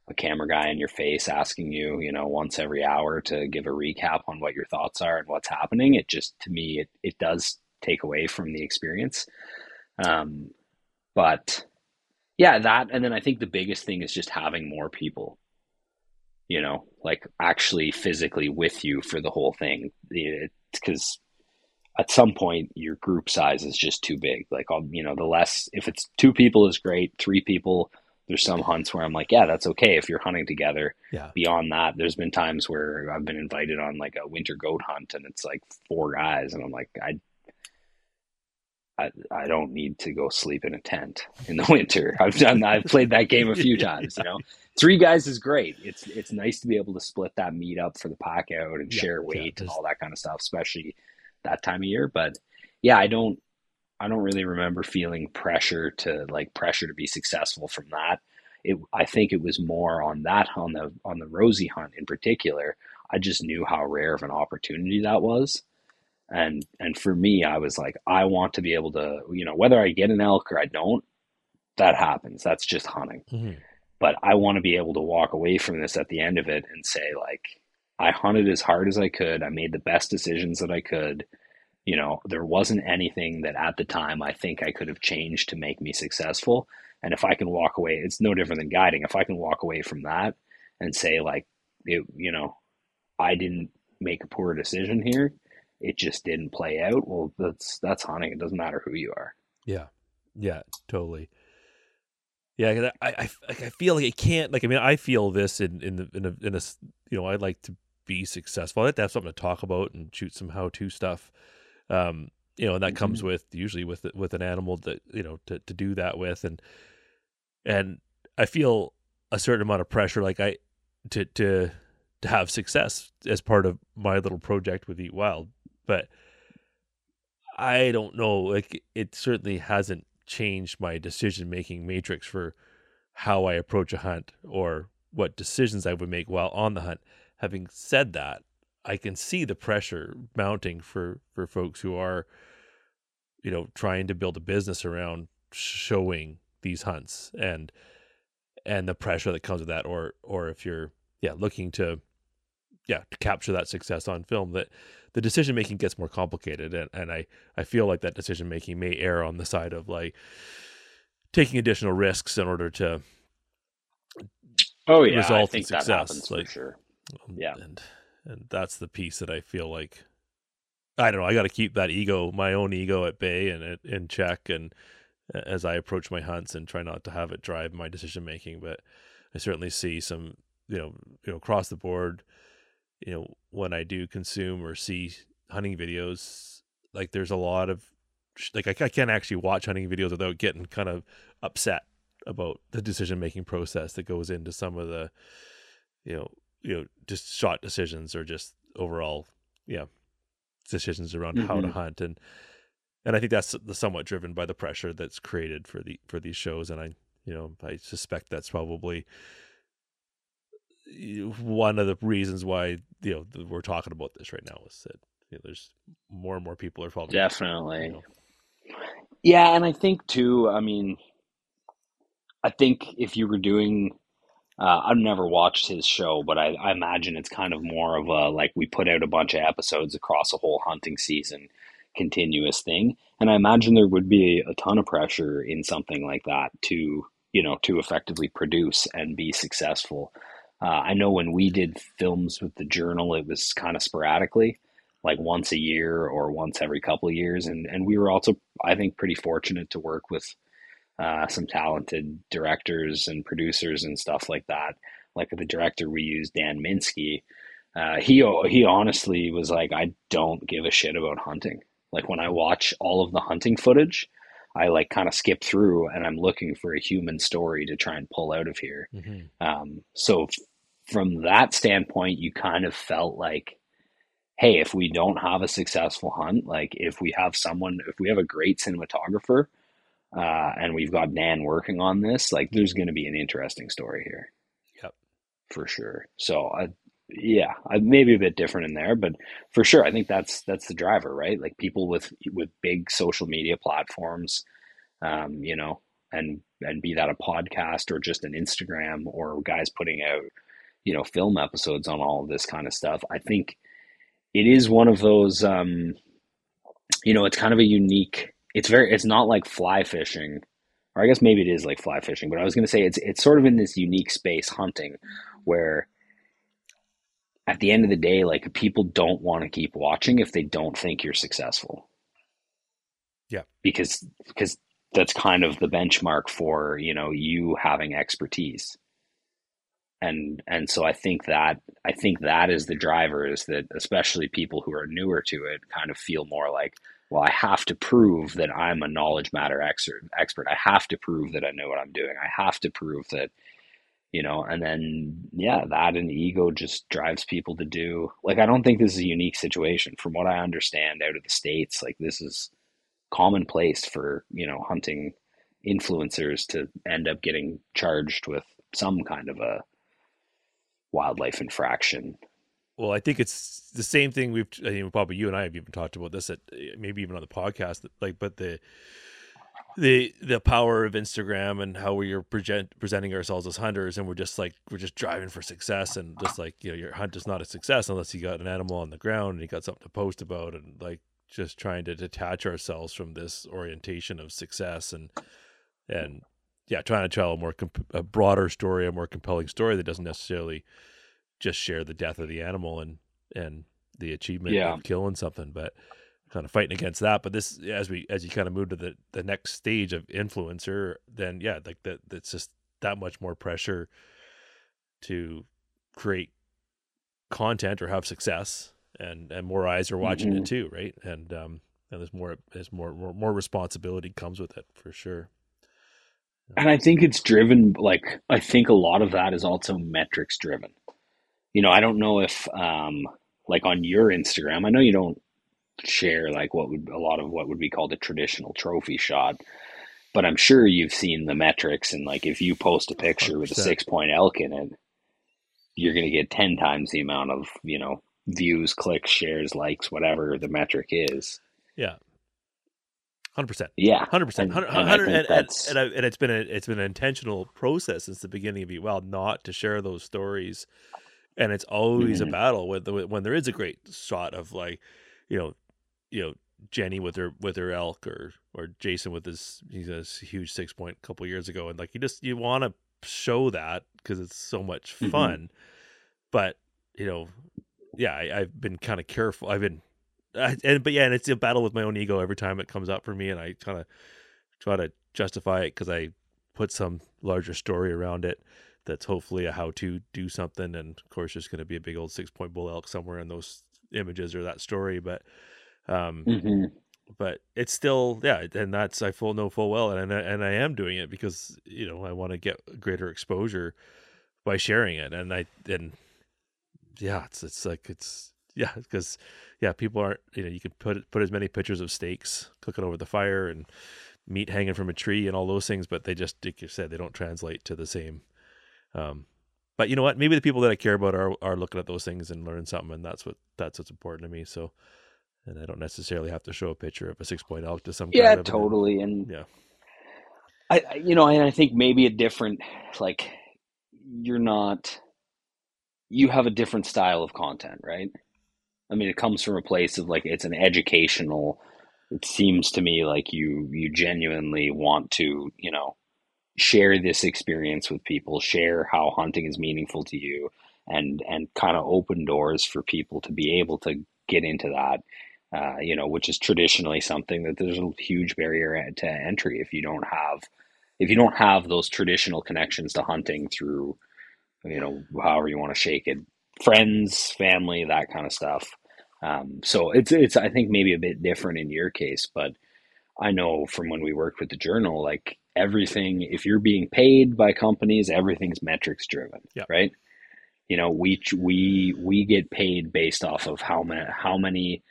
a camera guy in your face asking you, you know, once every hour to give a recap on what your thoughts are and what's happening, it just, to me, it, it does take away from the experience. Um, but yeah, that, and then I think the biggest thing is just having more people you know, like actually physically with you for the whole thing. Because at some point your group size is just too big. Like, I'll, you know, the less, if it's two people is great, three people, there's some hunts where I'm like, yeah, that's okay if you're hunting together. Yeah. Beyond that, there's been times where I've been invited on like a winter goat hunt and it's like four guys, and I'm like, I, I, I don't need to go sleep in a tent in the winter. I've done, I've played that game a few times, you know three guys is great. It's it's nice to be able to split that meat up for the pack out and yeah, share weight yeah, and all that kind of stuff, especially that time of year. But yeah, I don't I don't really remember feeling pressure to like pressure to be successful from that. It I think it was more on that on the on the Rosie hunt in particular. I just knew how rare of an opportunity that was. And and for me, I was like, I want to be able to, you know, whether I get an elk or I don't, that happens. That's just hunting. Mm-hmm but I want to be able to walk away from this at the end of it and say like I hunted as hard as I could. I made the best decisions that I could. You know, there wasn't anything that at the time I think I could have changed to make me successful. And if I can walk away, it's no different than guiding. If I can walk away from that and say like, it, you know, I didn't make a poor decision here. It just didn't play out. Well, that's that's haunting. It doesn't matter who you are. Yeah, yeah, totally. Yeah, I, I, I feel like it can't. Like, I mean, I feel this in in the, in a, in a you know, I like to be successful. I like to have something to talk about and shoot some how to stuff. Um, you know, and that mm-hmm. comes with usually with with an animal that you know to to do that with, and and I feel a certain amount of pressure, like I to to to have success as part of my little project with Eat Wild, but I don't know. Like, it certainly hasn't changed my decision making matrix for how I approach a hunt or what decisions I would make while on the hunt. Having said that, I can see the pressure mounting for for folks who are you know trying to build a business around showing these hunts and and the pressure that comes with that or or if you're yeah looking to yeah to capture that success on film that the decision making gets more complicated and, and i i feel like that decision making may err on the side of like taking additional risks in order to oh yeah result in success like, sure. um, yeah. and and that's the piece that i feel like i don't know i got to keep that ego my own ego at bay and in check and as i approach my hunts and try not to have it drive my decision making but i certainly see some you know you know across the board you know when I do consume or see hunting videos, like there's a lot of like I, I can't actually watch hunting videos without getting kind of upset about the decision making process that goes into some of the you know you know just shot decisions or just overall yeah decisions around mm-hmm. how to mm-hmm. hunt and and I think that's somewhat driven by the pressure that's created for the for these shows and I you know I suspect that's probably one of the reasons why you know we're talking about this right now is that you know, there's more and more people are following. Definitely. You know. Yeah, and I think too. I mean, I think if you were doing, uh, I've never watched his show, but I, I imagine it's kind of more of a like we put out a bunch of episodes across a whole hunting season, continuous thing, and I imagine there would be a ton of pressure in something like that to you know to effectively produce and be successful. Uh, I know when we did films with the journal, it was kind of sporadically, like once a year or once every couple of years, and and we were also, I think, pretty fortunate to work with uh, some talented directors and producers and stuff like that. Like the director we used, Dan Minsky, uh, he he honestly was like, I don't give a shit about hunting. Like when I watch all of the hunting footage, I like kind of skip through and I'm looking for a human story to try and pull out of here. Mm-hmm. Um, so from that standpoint, you kind of felt like, hey, if we don't have a successful hunt, like if we have someone, if we have a great cinematographer, uh, and we've got Dan working on this, like there's going to be an interesting story here. Yep, for sure. So I, yeah, maybe a bit different in there, but for sure, I think that's that's the driver, right? Like people with with big social media platforms, um, you know, and and be that a podcast or just an Instagram or guys putting out, you know, film episodes on all this kind of stuff. I think it is one of those, um, you know, it's kind of a unique it's very it's not like fly fishing or I guess maybe it is like fly fishing, but I was going to say it's it's sort of in this unique space hunting where at the end of the day like people don't want to keep watching if they don't think you're successful. Yeah. Because because that's kind of the benchmark for, you know, you having expertise. And and so I think that I think that is the driver is that especially people who are newer to it kind of feel more like well, I have to prove that I'm a knowledge matter expert. Expert. I have to prove that I know what I'm doing. I have to prove that, you know. And then, yeah, that and ego just drives people to do. Like, I don't think this is a unique situation. From what I understand out of the states, like this is commonplace for you know hunting influencers to end up getting charged with some kind of a wildlife infraction well, I think it's the same thing we've I mean, probably you and I have even talked about this at maybe even on the podcast. Like, but the the the power of Instagram and how we are present, presenting ourselves as hunters, and we're just like we're just driving for success, and just like you know, your hunt is not a success unless you got an animal on the ground and you got something to post about, and like just trying to detach ourselves from this orientation of success and and yeah, trying to tell a more comp- a broader story, a more compelling story that doesn't necessarily just share the death of the animal and and the achievement yeah. of killing something, but kind of fighting against that. But this, as we as you kind of move to the the next stage of influencer, then yeah, like that that's just that much more pressure to create content or have success, and and more eyes are watching mm-hmm. it too, right? And um and there's more there's more, more more responsibility comes with it for sure. And I think it's driven like I think a lot of that is also metrics driven you know, I don't know if um, like on your Instagram, I know you don't share like what would a lot of what would be called a traditional trophy shot, but I'm sure you've seen the metrics and like if you post a picture 100%. with a six point elk in it, you're going to get 10 times the amount of, you know, views, clicks, shares, likes, whatever the metric is. Yeah. Hundred percent. Yeah, hundred percent. And, and, and, and, and, it's been a it's been an intentional process since the beginning of. Well, not to share those stories and it's always mm-hmm. a battle with when there is a great shot of like you know you know Jenny with her with her elk or or Jason with his he's a huge six point a couple years ago and like you just you want to show that because it's so much mm-hmm. fun mm-hmm. but you know yeah I, have been kind of careful I've been I, and but yeah and it's a battle with my own ego every time it comes up for me and I kind of try to justify it because I put some larger story around it that's hopefully a how to do something. And of course, there's going to be a big old six point bull elk somewhere in those images or that story. But, um, mm-hmm. but it's still, yeah. And that's, I full know full well. And, and I am doing it because, you know, I want to get greater exposure by sharing it. And I, and yeah, it's, it's like, it's, yeah, because yeah, people aren't, you know, you can put, put as many pictures of steaks cooking over the fire and, meat hanging from a tree and all those things, but they just, like you said, they don't translate to the same um, but you know what? Maybe the people that I care about are are looking at those things and learn something, and that's what that's what's important to me. So, and I don't necessarily have to show a picture of a six point elk to some. Yeah, totally, and yeah, I you know, and I think maybe a different like you're not you have a different style of content, right? I mean, it comes from a place of like it's an educational. It seems to me like you you genuinely want to you know share this experience with people, share how hunting is meaningful to you, and and kind of open doors for people to be able to get into that. Uh, you know, which is traditionally something that there's a huge barrier to entry if you don't have if you don't have those traditional connections to hunting through, you know, however you want to shake it, friends, family, that kind of stuff. Um, so it's it's I think maybe a bit different in your case, but I know from when we worked with the journal, like everything if you're being paid by companies everything's metrics driven yep. right you know we we we get paid based off of how many how many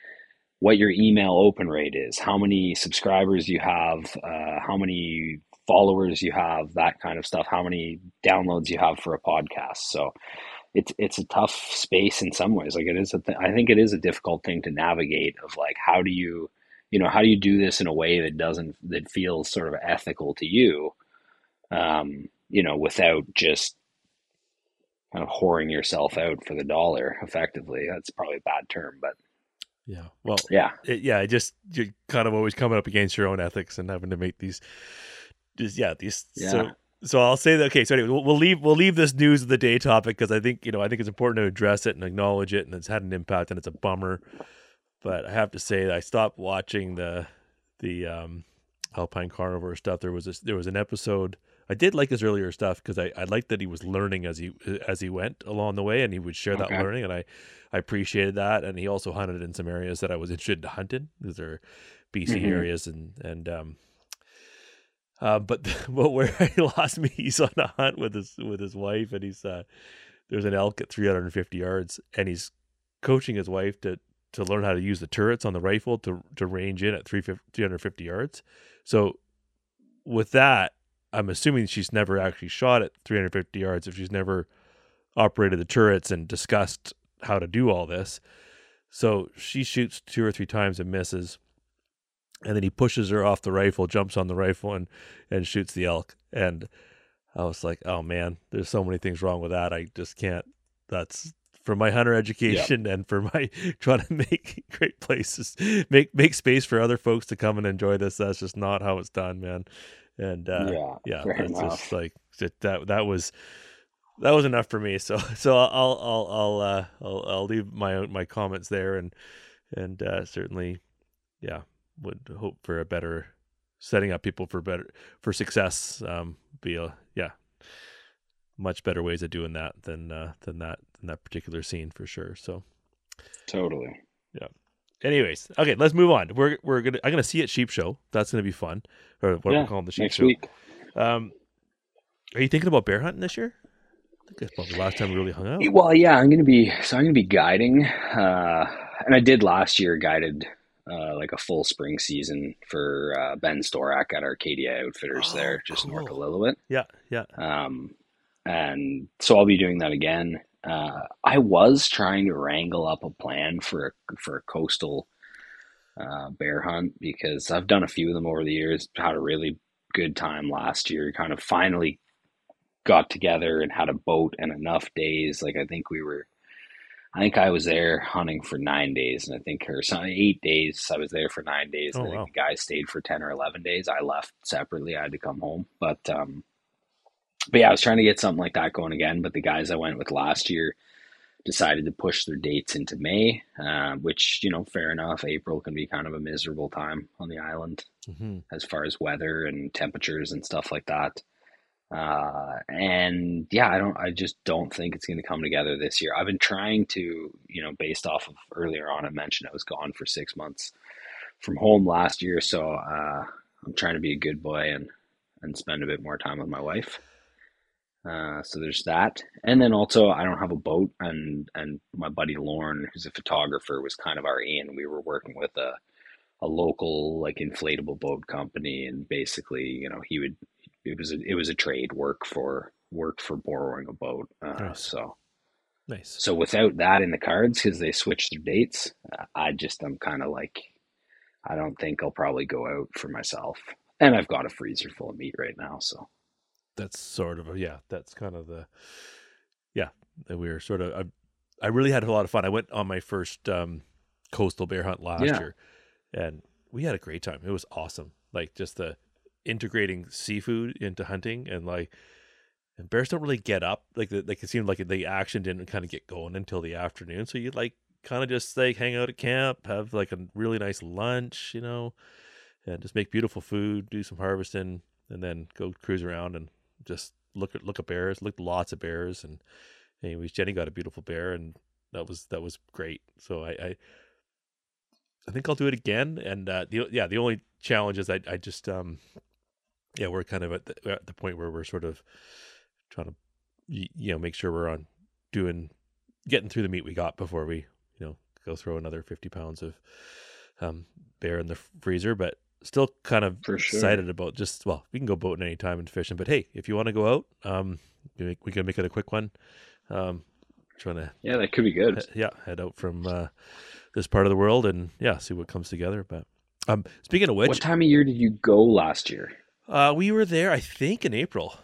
what your email open rate is, how many subscribers you have, uh, how many followers you have, that kind of stuff, how many downloads you have for a podcast. So it's it's a tough space in some ways. Like it is a th- I think it is a difficult thing to navigate of like how do you you know how do you do this in a way that doesn't that feels sort of ethical to you um, you know without just kind of whoring yourself out for the dollar effectively that's probably a bad term but yeah well yeah it, yeah it just you're kind of always coming up against your own ethics and having to make these just yeah these yeah. so so I'll say that okay. So anyway, we'll, we'll leave we'll leave this news of the day topic because I think you know I think it's important to address it and acknowledge it, and it's had an impact, and it's a bummer. But I have to say that I stopped watching the the um, Alpine Carnivore stuff. There was a, there was an episode. I did like his earlier stuff because I, I liked that he was learning as he as he went along the way, and he would share okay. that learning, and I I appreciated that. And he also hunted in some areas that I was interested to hunt in. These are BC mm-hmm. areas, and and um, uh, but but where he lost me, he's on a hunt with his with his wife, and he's uh, there's an elk at 350 yards, and he's coaching his wife to to learn how to use the turrets on the rifle to to range in at 350 yards. So with that, I'm assuming she's never actually shot at 350 yards if she's never operated the turrets and discussed how to do all this. So she shoots two or three times and misses and then he pushes her off the rifle, jumps on the rifle, and and shoots the elk. And I was like, oh man, there's so many things wrong with that. I just can't. That's for my hunter education and for my trying to make great places, make make space for other folks to come and enjoy this. That's just not how it's done, man. And uh, yeah, yeah, enough. just like that. That was that was enough for me. So so I'll I'll I'll uh, I'll, I'll leave my my comments there and and uh, certainly yeah would hope for a better setting up people for better for success. Um, be a yeah, much better ways of doing that than uh, than that than that particular scene for sure. So totally, yeah. Anyways, okay, let's move on. We're we're gonna I'm gonna see at Sheep Show. That's gonna be fun, or what yeah, we're calling the Sheep Show. Week. Um, are you thinking about bear hunting this year? I think that's probably the last time we really hung out. Well, yeah, I'm gonna be so I'm gonna be guiding, uh, and I did last year guided uh, like a full spring season for uh, Ben Storak at Arcadia Outfitters oh, there, just cool. north of Lillooet. Yeah, yeah. Um, and so I'll be doing that again. Uh, I was trying to wrangle up a plan for a, for a coastal uh, bear hunt because I've done a few of them over the years. Had a really good time last year. Kind of finally got together and had a boat and enough days. Like I think we were I think I was there hunting for nine days, and I think or some eight days. I was there for nine days. Oh, I think wow. the guys stayed for ten or eleven days. I left separately. I had to come home, but um, but yeah, I was trying to get something like that going again. But the guys I went with last year decided to push their dates into May, uh, which you know, fair enough. April can be kind of a miserable time on the island mm-hmm. as far as weather and temperatures and stuff like that. Uh, and yeah, I don't, I just don't think it's going to come together this year. I've been trying to, you know, based off of earlier on, I mentioned I was gone for six months from home last year. So, uh, I'm trying to be a good boy and, and spend a bit more time with my wife. Uh, so there's that. And then also I don't have a boat and, and my buddy Lauren, who's a photographer, was kind of our in. We were working with a, a local like inflatable boat company and basically, you know, he would it was a, it was a trade work for work for borrowing a boat. Uh, nice. So nice. So without that in the cards, because they switched their dates, I just I'm kind of like, I don't think I'll probably go out for myself. And I've got a freezer full of meat right now, so that's sort of a, yeah. That's kind of the yeah. That we are sort of. I, I really had a lot of fun. I went on my first um, coastal bear hunt last yeah. year, and we had a great time. It was awesome. Like just the integrating seafood into hunting and like and bears don't really get up like the, like it seemed like the action didn't kind of get going until the afternoon so you like kind of just like hang out at camp have like a really nice lunch you know and just make beautiful food do some harvesting and then go cruise around and just look at look at bears look at lots of bears and anyways jenny got a beautiful bear and that was that was great. So i i, I think i'll do it again and uh the yeah the only challenge is i i just um yeah, we're kind of at the, at the point where we're sort of trying to, you know, make sure we're on doing, getting through the meat we got before we, you know, go throw another 50 pounds of um, bear in the freezer, but still kind of sure. excited about just well, we can go boating anytime and fishing, but hey, if you want to go out, um, we can make it a quick one. Um, trying to Yeah, that could be good. he- yeah head out from uh, this part of the world and yeah, see what comes together. But um, speaking of which, What time of year did you go last year? uh, we were there, I think, in April.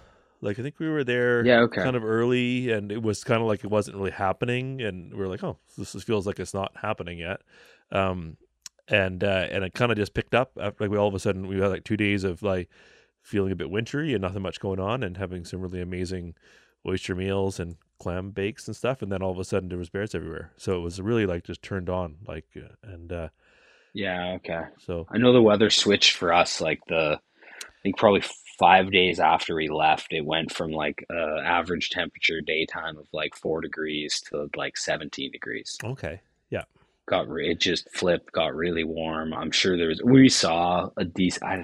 Like I think we were there Yeah, okay. kind of early, and it was kind of like it wasn't really happening, and we are like, oh, this feels like it's not happening yet. Um, and uh, and it kind of just picked up. After, like we all of a sudden we had like two days of like feeling a bit wintry and nothing much going on, and having some really amazing oyster meals and clam bakes and stuff, and then all of a sudden there was bears everywhere. So it was really like just turned on, like, uh, and uh, Yeah, okay. so I know the weather switched for us like the I think probably five days after we left, it went from like uh, average temperature daytime of like four degrees to like 17 degrees. okay, Got it just flipped, got really warm. I'm sure there was we saw a decent. I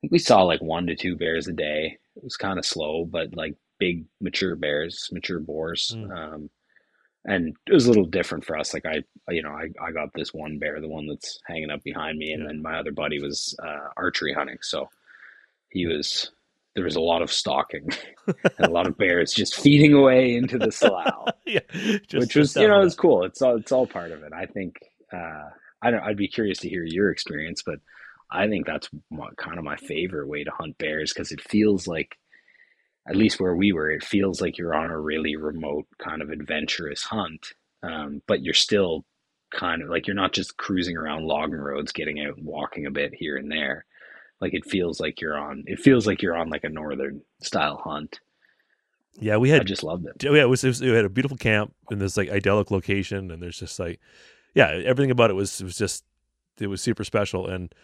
think we saw like one to two bears a day. It was kind of slow, but like big mature bears, mature boars. Mm. Um, and it was a little different for us. Like I, you know, I, I got this one bear, the one that's hanging up behind me, and Yeah. then my other buddy was uh, archery hunting, so he was. There was a lot of stalking and a lot of bears just feeding away into the slough. Yeah, just, which was you know it's cool. It's all it's all part of it. I think uh i don't i'd be curious to hear your experience but i think that's my, kind of my favorite way to hunt bears because it feels like at least where we were it feels like you're on a really remote kind of adventurous hunt um, but you're still kind of like you're not just cruising around logging roads getting out and walking a bit here and there like it feels like you're on it feels like you're on like a northern style hunt yeah, we i had just loved it yeah, it was, it was we had a beautiful camp in this like idyllic location, and there's just like, yeah, everything about it was it was just it was super special, and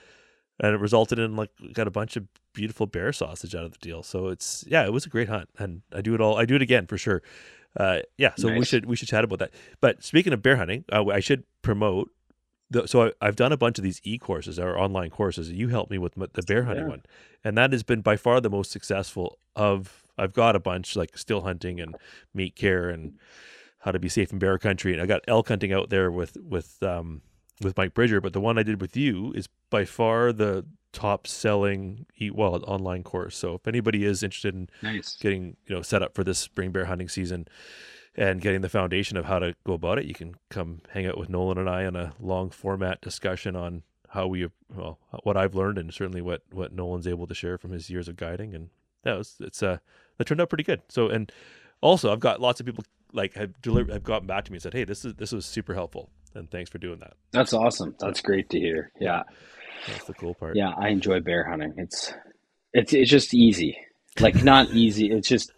and it resulted in like got a bunch of beautiful bear sausage out of the deal. So it's yeah, it was a great hunt, and I do it all. I do it again for sure. Uh, yeah, so we should we should chat about that. But speaking of bear hunting, uh, I should promote. The, so I, I've done a bunch of these e courses, or online courses. You helped me with the bear hunting Yeah. one, and that has been by far the most successful of. I've got a bunch like still hunting and meat care and how to be safe in bear country, and I got elk hunting out there with with um with Mike Bridger. But the one I did with you is by far the top selling eat wild online course. So if anybody is interested in nice getting you know set up for this spring bear hunting season and getting the foundation of how to go about it, you can come hang out with Nolan and I on a long format discussion on how we well what I've learned and certainly what what Nolan's able to share from his years of guiding and that was it's uh that turned out pretty good. So and also I've got lots of people like have delivered have gotten back to me and said, hey, this is this was super helpful and thanks for doing that. That's awesome. That's great to hear. Yeah. That's the cool part. Yeah, I enjoy bear hunting. It's it's it's just easy. Like not easy. It's just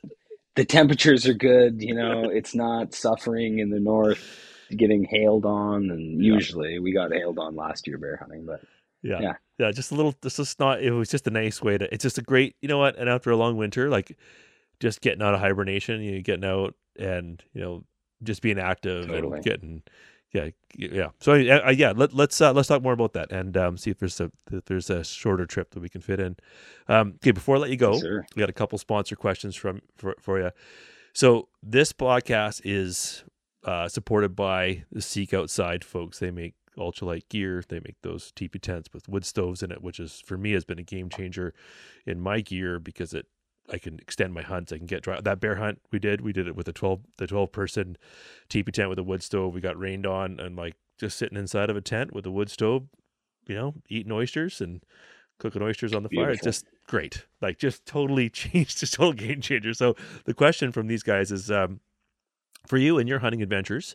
the temperatures are good, you know, it's not suffering in the north getting hailed on and Yeah. usually we got hailed on last year bear hunting, but Yeah. Yeah. Yeah. Just a little, this is not, it was just a nice way to, it's just a great, you know what? And after a long winter, like just getting out of hibernation, you know, getting out and, you know, just being active Totally. and getting, yeah. Yeah. So, uh, yeah, let, let's, uh, let's talk more about that and um, see if there's a, if there's a shorter trip that we can fit in. Um, okay. Before I let you go, sure. we got a couple sponsor questions from for, for you. So this podcast is uh, supported by the Seek Outside folks. They make ultralight gear. They make those teepee tents with wood stoves in it, which is for me has been a game changer in my gear because it I can extend my hunts. I can get dry. That bear hunt we did, we did it with a twelve the twelve person teepee tent with a wood stove. We got rained on and like just sitting inside of a tent with a wood stove, you know, eating oysters and cooking oysters on the fire. It's just great. Like just totally changed, just total game changer. So the question from these guys is um, for you and your hunting adventures,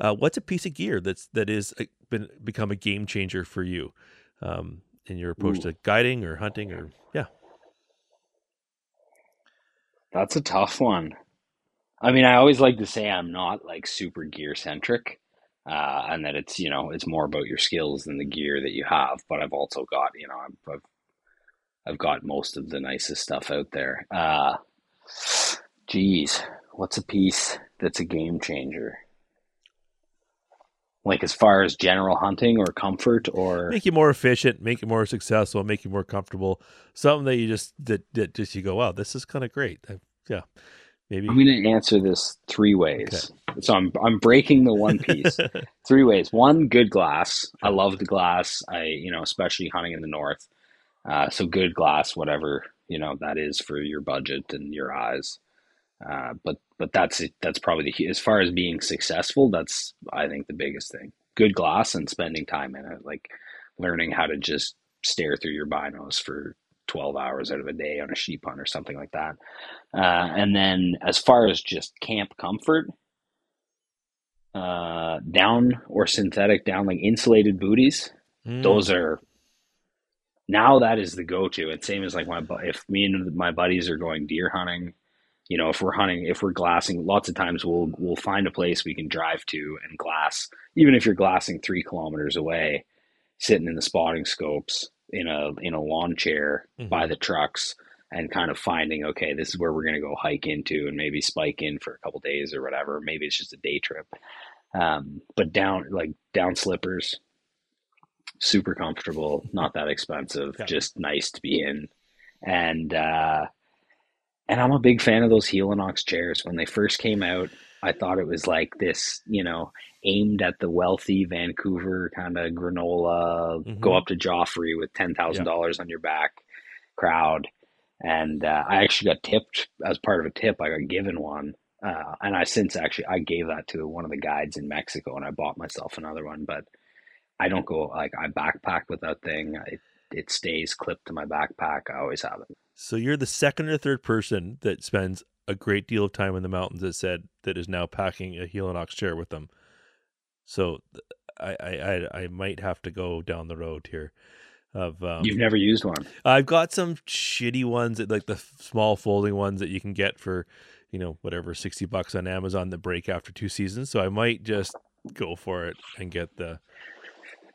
uh, what's a piece of gear that's that is uh, been become a game changer for you um, in your approach Ooh. to guiding or hunting or yeah That's a tough one. I mean, I always like to say I'm not like super gear centric, uh, and that it's you know it's more about your skills than the gear that you have. But I've also got you know I've I've, got most of the nicest stuff out there. Uh, geez, what's a piece that's a game changer? Like as far as general hunting or comfort or make you more efficient, make you more successful, make you more comfortable. Something that you just that, that just you go, wow, this is kind of great. I, yeah, maybe I'm going to answer this three ways. So I'm I'm breaking the one piece three ways. One, good glass. I love the glass. I you know especially hunting in the north. Uh, so good glass, whatever you know that is for your budget and your eyes. Uh, but but that's. That's probably the as far as being successful. That's I think the biggest thing. Good glass and spending time in it, like learning how to just stare through your binos for 12 hours out of a day on a sheep hunt or something like that. Uh, and then as far as just camp comfort, uh, down or synthetic down, like insulated booties, mm. those are now that is the go-to. It's same as like my if me and my buddies are going deer hunting, you know, if we're hunting, if we're glassing, lots of times we'll we'll find a place we can drive to and glass. Even if you're glassing three kilometers away, sitting in the spotting scopes in a in a lawn chair mm-hmm. by the trucks and kind of finding okay this is where we're going to go hike into and maybe spike in for a couple days or whatever maybe it's just a day trip um, but down like down slippers super comfortable not that expensive yeah. just nice to be in and uh, and i'm a big fan of those helinox chairs when they first came out i thought it was like this you know aimed at the wealthy Vancouver kind of granola, mm-hmm. go up to Joffre with ten thousand yeah. dollars on your back crowd. And uh, I actually got tipped as part of a tip. I got given one, uh, and I since actually I gave that to one of the guides in Mexico, and I bought myself another one. But I don't go like I backpack with that thing. I, it stays clipped to my backpack. I always have it. So you're the second or third person that spends a great deal of time in the mountains that said that is now packing a Helinox chair with them. So I, I I might have to go down the road here. Of um, you've never used one. I've got some shitty ones that like the small folding ones that you can get for you know whatever sixty bucks on Amazon that break after two seasons. So I might just go for it and get the.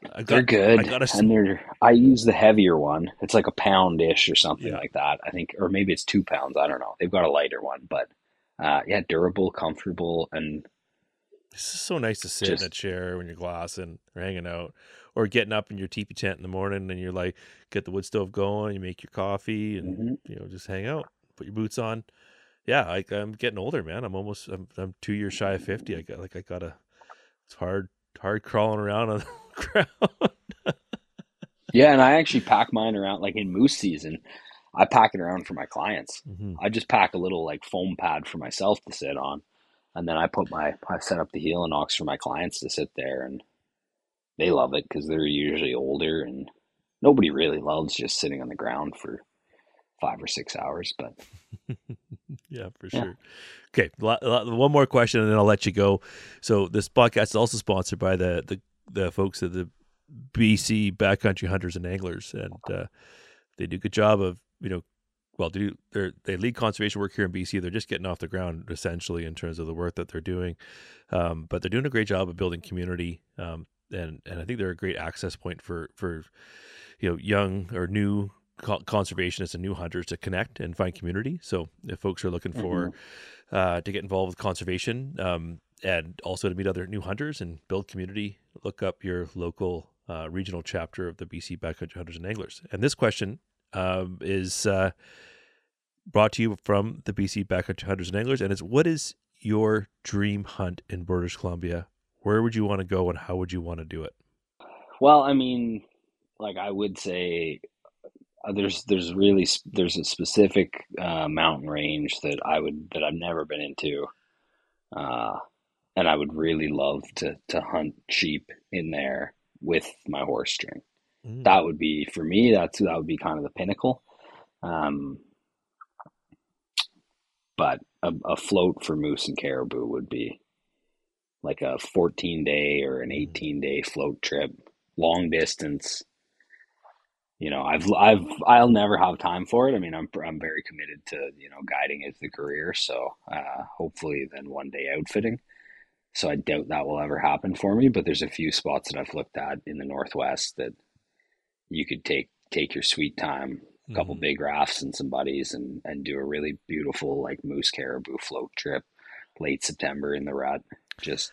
Got, they're good, I a, and they're. I use the heavier one. It's like a pound ish or something yeah. like that. I think, or maybe it's two pounds. I don't know. They've got a lighter one, but uh, yeah, durable, comfortable, and it's so nice to sit just, in a chair when you're glassing or hanging out or getting up in your teepee tent in the morning and you're like, get the wood stove going, you make your coffee and, mm-hmm. you know, just hang out, put your boots on. Yeah. I, I'm getting older, man. I'm almost, I'm, I'm two years shy of 50. I got like, I gotta, it's hard, hard crawling around on ground. yeah. And I actually pack mine around like in moose season. I pack it around for my clients. Mm-hmm. I just pack a little like foam pad for myself to sit on and then I put my I set up the Helinox for my clients to sit there, and they love it because they're usually older, and nobody really loves just sitting on the ground for five or six hours. But yeah, for sure. Yeah. Okay, one more question, and then I'll let you go. So this podcast is also sponsored by the the, the folks at the BC Backcountry Hunters and Anglers, and uh, they do a good job of you know well, do they they lead conservation work here in BC. They're just getting off the ground essentially in terms of the work that they're doing, um, but they're doing a great job of building community, um, and and I think they're a great access point for for you know young or new conservationists and new hunters to connect and find community. So if folks are looking for mm-hmm. uh, to get involved with conservation um, and also to meet other new hunters and build community, look up your local uh, regional chapter of the BC Backcountry Hunters and Anglers. And this question um, is uh, brought to you from the BC Backcountry Hunters and Anglers, and it's what is your dream hunt in British Columbia? Where would you want to go, and how would you want to do it? Well, I mean, like I would say, uh, there's there's really there's a specific uh, mountain range that I would that I've never been into, uh, and I would really love to to hunt sheep in there with my horse string. Mm. That would be for me. That's that would be kind of the pinnacle. Um, but a, a float for moose and caribou would be like a 14 day or an 18 day float trip, long distance. You know, I've I've I'll never have time for it. I mean, I'm I'm very committed to you know guiding as the career. So uh, hopefully, then one day outfitting. So I doubt that will ever happen for me. But there's a few spots that I've looked at in the northwest that you could take take your sweet time a couple mm-hmm. big rafts and some buddies and and do a really beautiful like moose caribou float trip late September in the rut. Just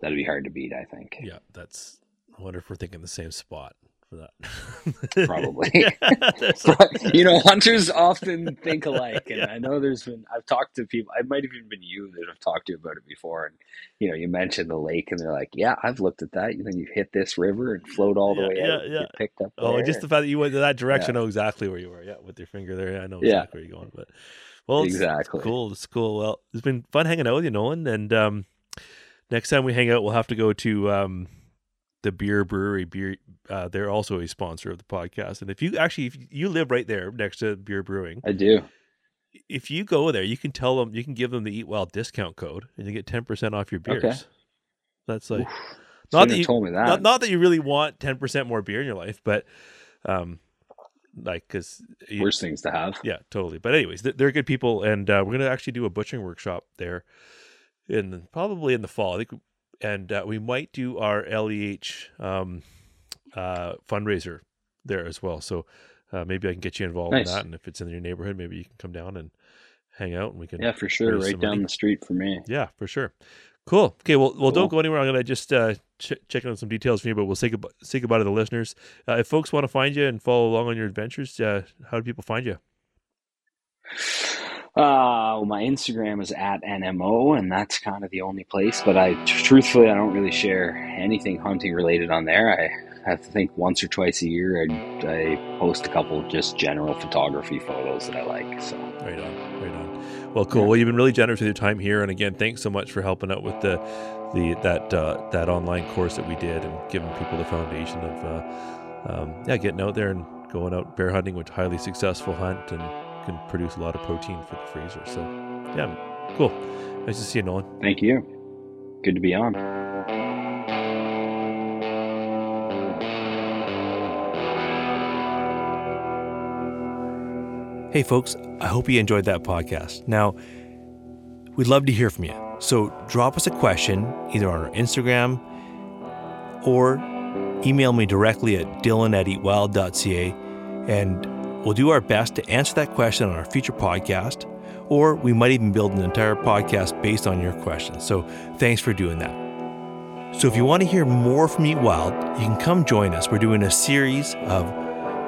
that'd be hard to beat, I think. Yeah, that's I wonder if we're thinking the same spot. For that. Probably. Yeah, you know, hunters often think alike, and Yeah. I know there's been. I've talked to people. It might have even been you that have talked to about it before, and you know, you mentioned the lake, and they're like, "Yeah, I've looked at that." And then you hit this river and float all the Yeah, way yeah, out, yeah. picked up. oh, just the fact that you went to that direction. I know exactly where you were. Yeah, with your finger there, I know Yeah. exactly where you're going. But well, it's exactly. cool. It's cool. Well, it's been fun hanging out with you, Nolan. And um, next time we hang out, we'll have to go to um, the beer brewery. Beer, uh, they're also a sponsor of the podcast. And if you actually, if you live right there next to Beer Brewing, I do. if you go there, you can tell them, you can give them the Eat Wild discount code, and you get ten percent off your beers. Okay. That's like Oof. not that you told me that. not, not that you really want ten percent more beer in your life, but um, like because Worst things to have. yeah, totally. But anyways, they're, they're good people, and uh, we're gonna actually do a butchering workshop there, in probably in the fall. I think, and uh, we might do our LEH um, uh, fundraiser there as well. So uh, maybe I can get you involved Nice. in that, and if it's in your neighborhood, maybe you can come down and hang out, and we can. Yeah, for sure. Right down money. the street for me. Yeah, for sure. Cool. Okay. Well, well, don't go anywhere. I'm gonna just uh, ch- check on some details for you, but we'll say goodbye, say goodbye to the listeners. Uh, if folks want to find you and follow along on your adventures, uh, how do people find you? Uh, well, my Instagram is at NMO, and that's kind of the only place. But I, truthfully, I don't really share anything hunting related on there. I have to think once or twice a year I, I post a couple just general photography photos that I like. So Right on, right on. Well, cool. Yeah. Well, you've been really generous with your time here, and again, thanks so much for helping out with the the that uh, that online course that we did and giving people the foundation of uh, um, yeah, getting out there and going out bear hunting, which highly successful hunt and can produce a lot of protein for the freezer. So yeah, cool. Nice to see you, Nolan. thank you. Good to be on. Hey, folks, I hope you enjoyed that podcast. Now, we'd love to hear from you. So drop us a question either on our Instagram or email me directly at dylan at eatwild.ca and we'll do our best to answer that question on our future podcast. Or we might even build an entire podcast based on your questions. So thanks for doing that. So if you want to hear more from Eat Wild, you can come join us. We're doing a series of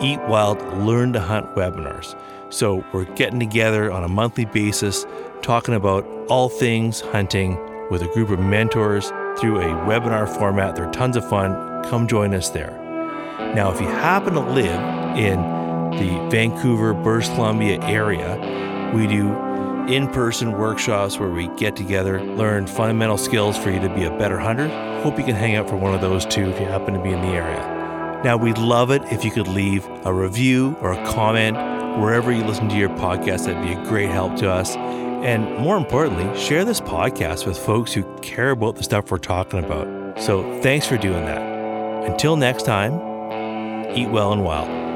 Eat Wild Learn to Hunt webinars. So we're getting together on a monthly basis, talking about all things hunting with a group of mentors through a webinar format. They're tons of fun. Come join us there. Now, if you happen to live in the Vancouver, British Columbia area, we do in person workshops where we get together, learn fundamental skills for you to be a better hunter. Hope you can hang out for one of those too if you happen to be in the area. Now, we'd love it if you could leave a review or a comment wherever you listen to your podcast. That'd be a great help to us. And more importantly, share this podcast with folks who care about the stuff we're talking about. So thanks for doing that. Until next time, eat well and wild.